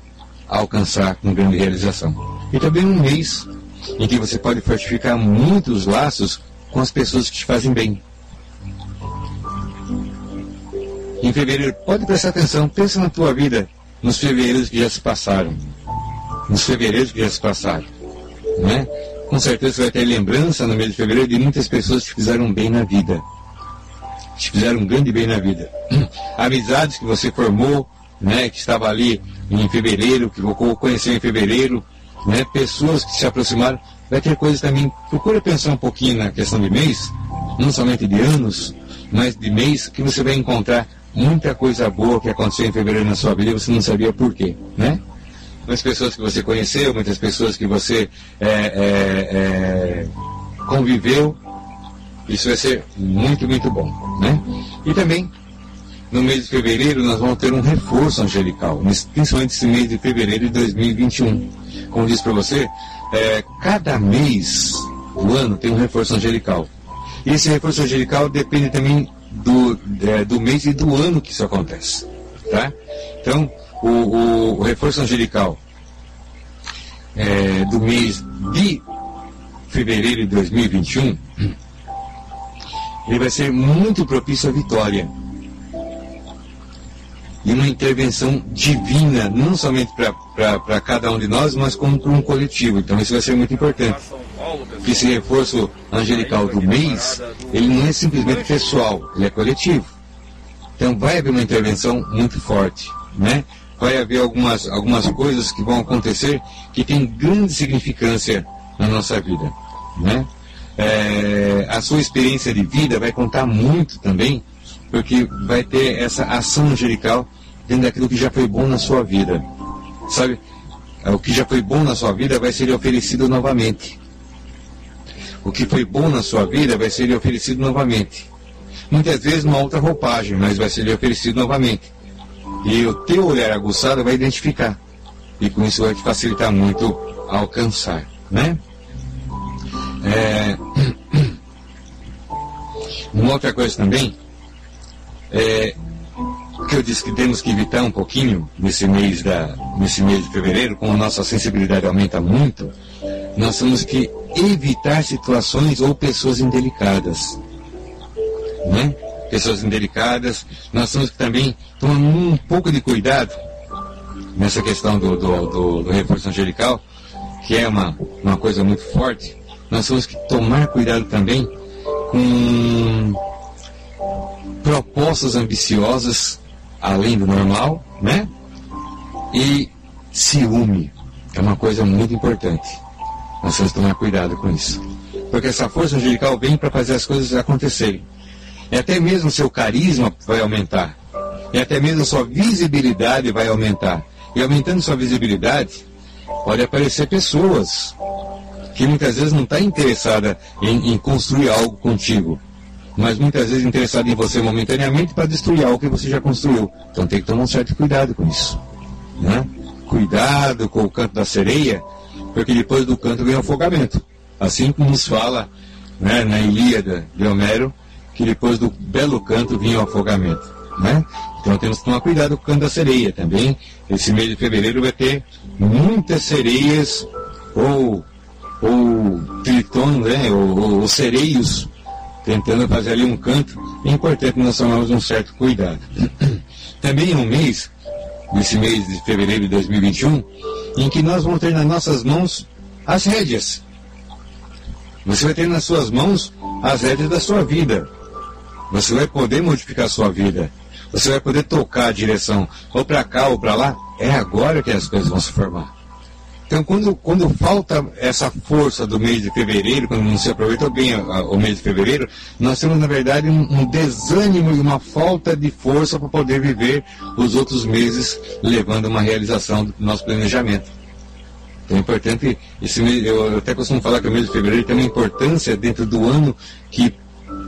B: alcançar com grande realização. E também um mês em que você pode fortificar muitos laços com as pessoas que te fazem bem. Em fevereiro, pode prestar atenção, pensa na tua vida, nos fevereiros que já se passaram. Nos fevereiros que já se passaram né? Com certeza você vai ter lembrança no mês de fevereiro de muitas pessoas que te fizeram bem na vida. Te fizeram um grande bem na vida. <clears throat> Amizades que você formou, né? Que estava ali em fevereiro, que conheceu em fevereiro, né? Pessoas que se aproximaram. Vai ter coisas também. Procura pensar um pouquinho na questão de mês, não somente de anos, mas de mês, que você vai encontrar muita coisa boa que aconteceu em fevereiro na sua vida e você não sabia por quê, né? muitas pessoas que você conheceu, muitas pessoas que você é, é, é, conviveu. Isso vai ser muito, muito bom. Né? E também, no mês de fevereiro, nós vamos ter um reforço angelical, principalmente esse mês de fevereiro de 2021. Como disse para você, é, cada mês do ano tem um reforço angelical. E esse reforço angelical depende também do, é, do mês e do ano que isso acontece. Tá? Então, o, o, o reforço angelical é, do mês de fevereiro de 2021, ele vai ser muito propício à vitória. E uma intervenção divina, não somente para cada um de nós, mas como para um coletivo. Então isso vai ser muito importante. Que esse reforço angelical do mês, ele não é simplesmente pessoal, ele é coletivo. Então vai haver uma intervenção muito forte, né? vai haver algumas, algumas coisas que vão acontecer que têm grande significância na nossa vida. Né? É, a sua experiência de vida vai contar muito também, porque vai ter essa ação angelical dentro daquilo que já foi bom na sua vida. Sabe? O que já foi bom na sua vida vai ser oferecido novamente. O que foi bom na sua vida vai ser oferecido novamente. Muitas vezes numa outra roupagem, mas vai ser oferecido novamente. E o teu olhar aguçado vai identificar. E com isso vai te facilitar muito alcançar. Né? É... <clears throat> Uma outra coisa também é que eu disse que temos que evitar um pouquinho nesse mês, da, nesse mês de fevereiro, como a nossa sensibilidade aumenta muito, nós temos que evitar situações ou pessoas indelicadas. Né? pessoas indelicadas. Nós temos que também tomar um pouco de cuidado nessa questão do, do, do, do reforço angelical, que é uma, uma coisa muito forte. Nós temos que tomar cuidado também com propostas ambiciosas além do normal, né? E ciúme é uma coisa muito importante. Nós temos que tomar cuidado com isso. Porque essa força angelical vem para fazer as coisas acontecerem. E até mesmo seu carisma vai aumentar. E até mesmo sua visibilidade vai aumentar. E aumentando sua visibilidade, pode aparecer pessoas que muitas vezes não está interessada em, em, construir algo contigo, mas muitas vezes interessada em você momentaneamente para destruir algo que você já construiu. Então tem que tomar um certo cuidado com isso. Né? Cuidado com o canto da sereia, porque depois do canto vem o afogamento. Assim como nos fala né, na Ilíada de Homero, que depois do belo canto vinha o afogamento. Né? Então temos que tomar cuidado com o canto da sereia também. Esse mês de fevereiro vai ter muitas sereias ou, ou triton, né, ou, ou sereios, tentando fazer ali um canto, é importante nós tomarmos um certo cuidado. <clears throat> Também é um mês, nesse mês de fevereiro de 2021, em que nós vamos ter nas nossas mãos as rédeas. Você vai ter nas suas mãos as rédeas da sua vida. Você vai poder modificar a sua vida. Você vai poder tocar a direção ou para cá ou para lá. É agora que as coisas vão se formar. Então, quando, quando falta essa força do mês de fevereiro, quando não se aproveitou bem o mês de fevereiro, nós temos, na verdade, um, um desânimo e uma falta de força para poder viver os outros meses, levando uma realização do nosso planejamento. Então é importante, esse eu até costumo falar que o mês de fevereiro tem uma importância dentro do ano que,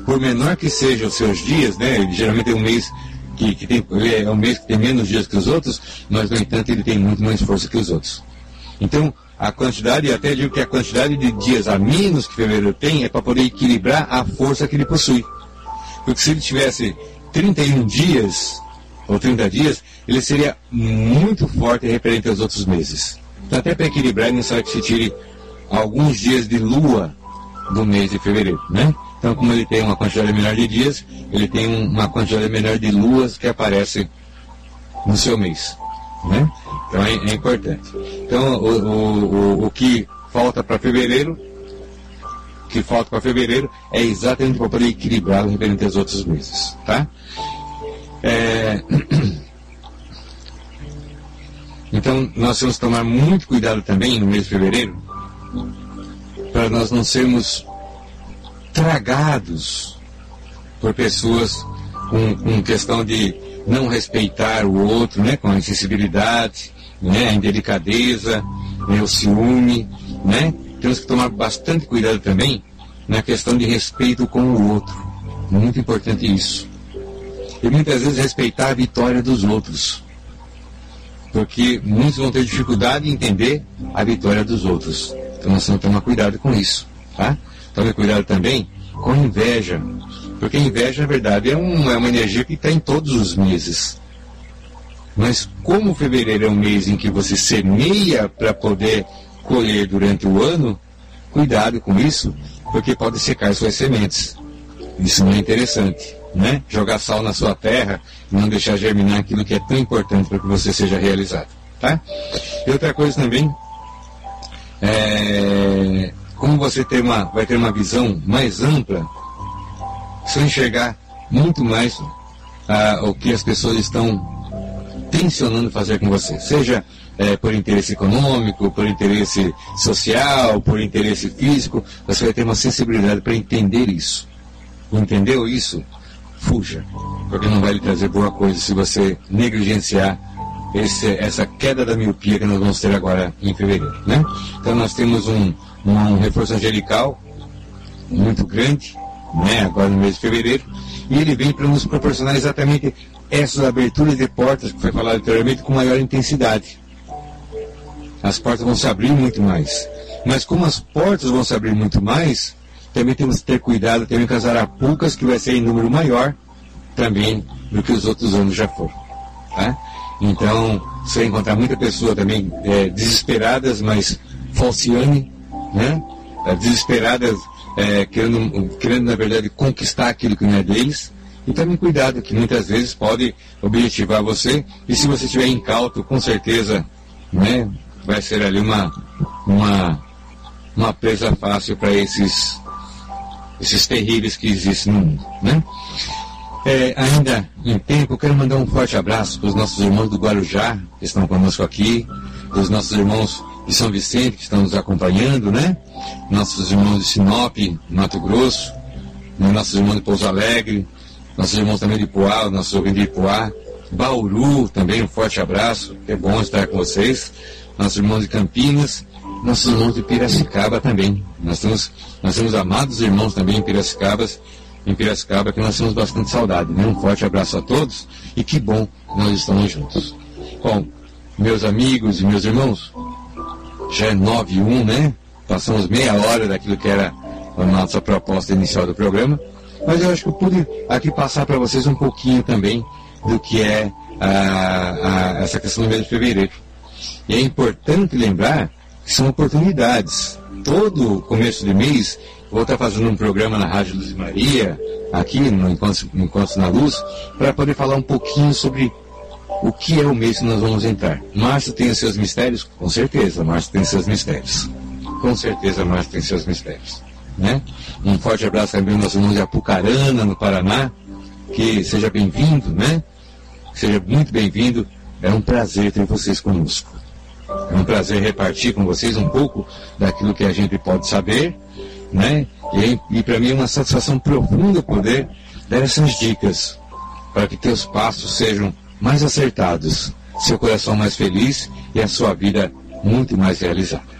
B: por menor que sejam os seus dias, né, geralmente é um mês que, que tem, é um mês que tem menos dias que os outros, mas, no entanto, ele tem muito mais força que os outros. Então, a quantidade, até digo que a quantidade de dias a menos que fevereiro tem é para poder equilibrar a força que ele possui. Porque se ele tivesse 31 dias, ou 30 dias, ele seria muito forte referente aos outros meses. Então, até para equilibrar, é necessário que se tire alguns dias de lua do mês de fevereiro, né? Então, como ele tem uma quantidade menor de dias, ele tem uma quantidade menor de luas que aparecem no seu mês, né? Então é, é importante. Então o, o, o, o que falta para fevereiro, que falta para fevereiro é exatamente para poder equilibrar referente aos outros meses, tá? É... <clears throat> Então nós temos que tomar muito cuidado também no mês de fevereiro para nós não sermos tragados por pessoas com, com questão de não respeitar o outro, né, com a insensibilidade, né, a indelicadeza, né, o ciúme, né? Temos que tomar bastante cuidado também na questão de respeito com o outro. Muito importante isso. E muitas vezes respeitar a vitória dos outros. Porque muitos vão ter dificuldade em entender a vitória dos outros. Então nós temos que tomar cuidado com isso. Tá? Tome cuidado também com a inveja. Porque a inveja, na verdade, é, um, é uma energia que está em todos os meses. Mas como fevereiro é um mês em que você semeia para poder colher durante o ano, cuidado com isso, porque pode secar suas sementes. Isso não é interessante, né? Jogar sal na sua terra e não deixar germinar aquilo que é tão importante para que você seja realizado, tá? E outra coisa também, é, como você ter uma, vai ter uma visão mais ampla, vai enxergar muito mais ah, o que as pessoas estão tensionando fazer com você, seja é, por interesse econômico, por interesse social, por interesse físico, você vai ter uma sensibilidade para entender isso. Entendeu isso? Fuja, porque não vai lhe trazer boa coisa se você negligenciar esse, essa queda da miopia que nós vamos ter agora em fevereiro. Né? Então nós temos um, um reforço angelical muito grande, né, agora no mês de fevereiro, e ele vem para nos proporcionar exatamente essas aberturas de portas, que foi falado anteriormente, com maior intensidade. As portas vão se abrir muito mais. Mas como as portas vão se abrir muito mais, também temos que ter cuidado também com as arapucas, que vai ser em número maior também do que os outros anos já foram. Tá? Então, você vai encontrar muita pessoa também é, desesperadas, mas falciane, né? Desesperadas, é, querendo, querendo, na verdade, conquistar aquilo que não é deles, e também cuidado, que muitas vezes pode objetivar você, e se você estiver incauto, com certeza, né, vai ser ali uma, uma, uma presa fácil para esses, esses terríveis que existem no mundo. Né? É, ainda em tempo, quero mandar um forte abraço para os nossos irmãos do Guarujá, que estão conosco aqui, os nossos irmãos de São Vicente, que estão nos acompanhando, né? Nossos irmãos de Sinop, Mato Grosso, né? nossos irmãos de Pouso Alegre, nossos irmãos também de Poá, nossos ouvintes de Poá, Bauru também, um forte abraço, é bom estar com vocês, nossos irmãos de Campinas, nossos irmãos de Piracicaba também. Nós temos, nós temos amados irmãos também em Piracicaba, em Piracicaba, que nós temos bastante saudade. Né? Um forte abraço a todos e que bom nós estamos juntos. Bom, meus amigos e meus irmãos, já é 9 e 1, né? Passamos meia hora daquilo que era a nossa proposta inicial do programa. Mas eu acho que eu pude aqui passar para vocês um pouquinho também do que é a, a, essa questão do mês de fevereiro. E é importante lembrar que são oportunidades. todo começo de mês, vou estar fazendo um programa na Rádio Luz Maria, aqui no Encontro, Encontro na Luz, para poder falar um pouquinho sobre o que é o mês que nós vamos entrar. Março tem os seus mistérios? Com certeza, março tem seus mistérios. Com certeza, março tem seus mistérios. Né? Um forte abraço também aos nossos irmãos de Apucarana, no Paraná. Que seja bem-vindo, né? Seja muito bem-vindo. É um prazer ter vocês conosco. É um prazer repartir com vocês um pouco daquilo que a gente pode saber, né? E, e para mim é uma satisfação profunda poder dar essas dicas para que teus passos sejam mais acertados, seu coração mais feliz e a sua vida muito mais realizada.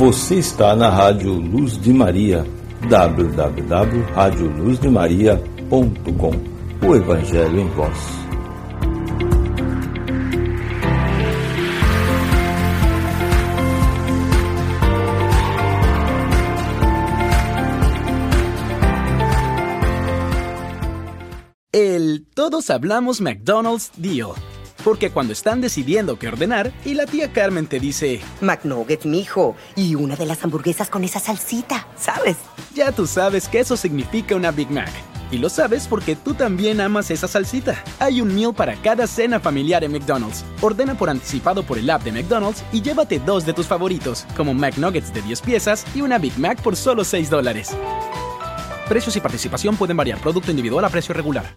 A: Você está na Rádio Luz de Maria, www.radioluzdemaria.com. O Evangelho em Voz.
C: El Todos Hablamos McDonald's Deal. Porque cuando están decidiendo qué ordenar y la tía Carmen te dice,
D: McNuggets, mijo, y una de las hamburguesas con esa salsita, ¿sabes?
C: Ya tú sabes que eso significa una Big Mac. Y lo sabes porque tú también amas esa salsita. Hay un meal para cada cena familiar en McDonald's. Ordena por anticipado por el app de McDonald's y llévate dos de tus favoritos, como McNuggets de 10 piezas y una Big Mac por solo 6 dólares. Precios y participación pueden variar. Producto individual a precio regular.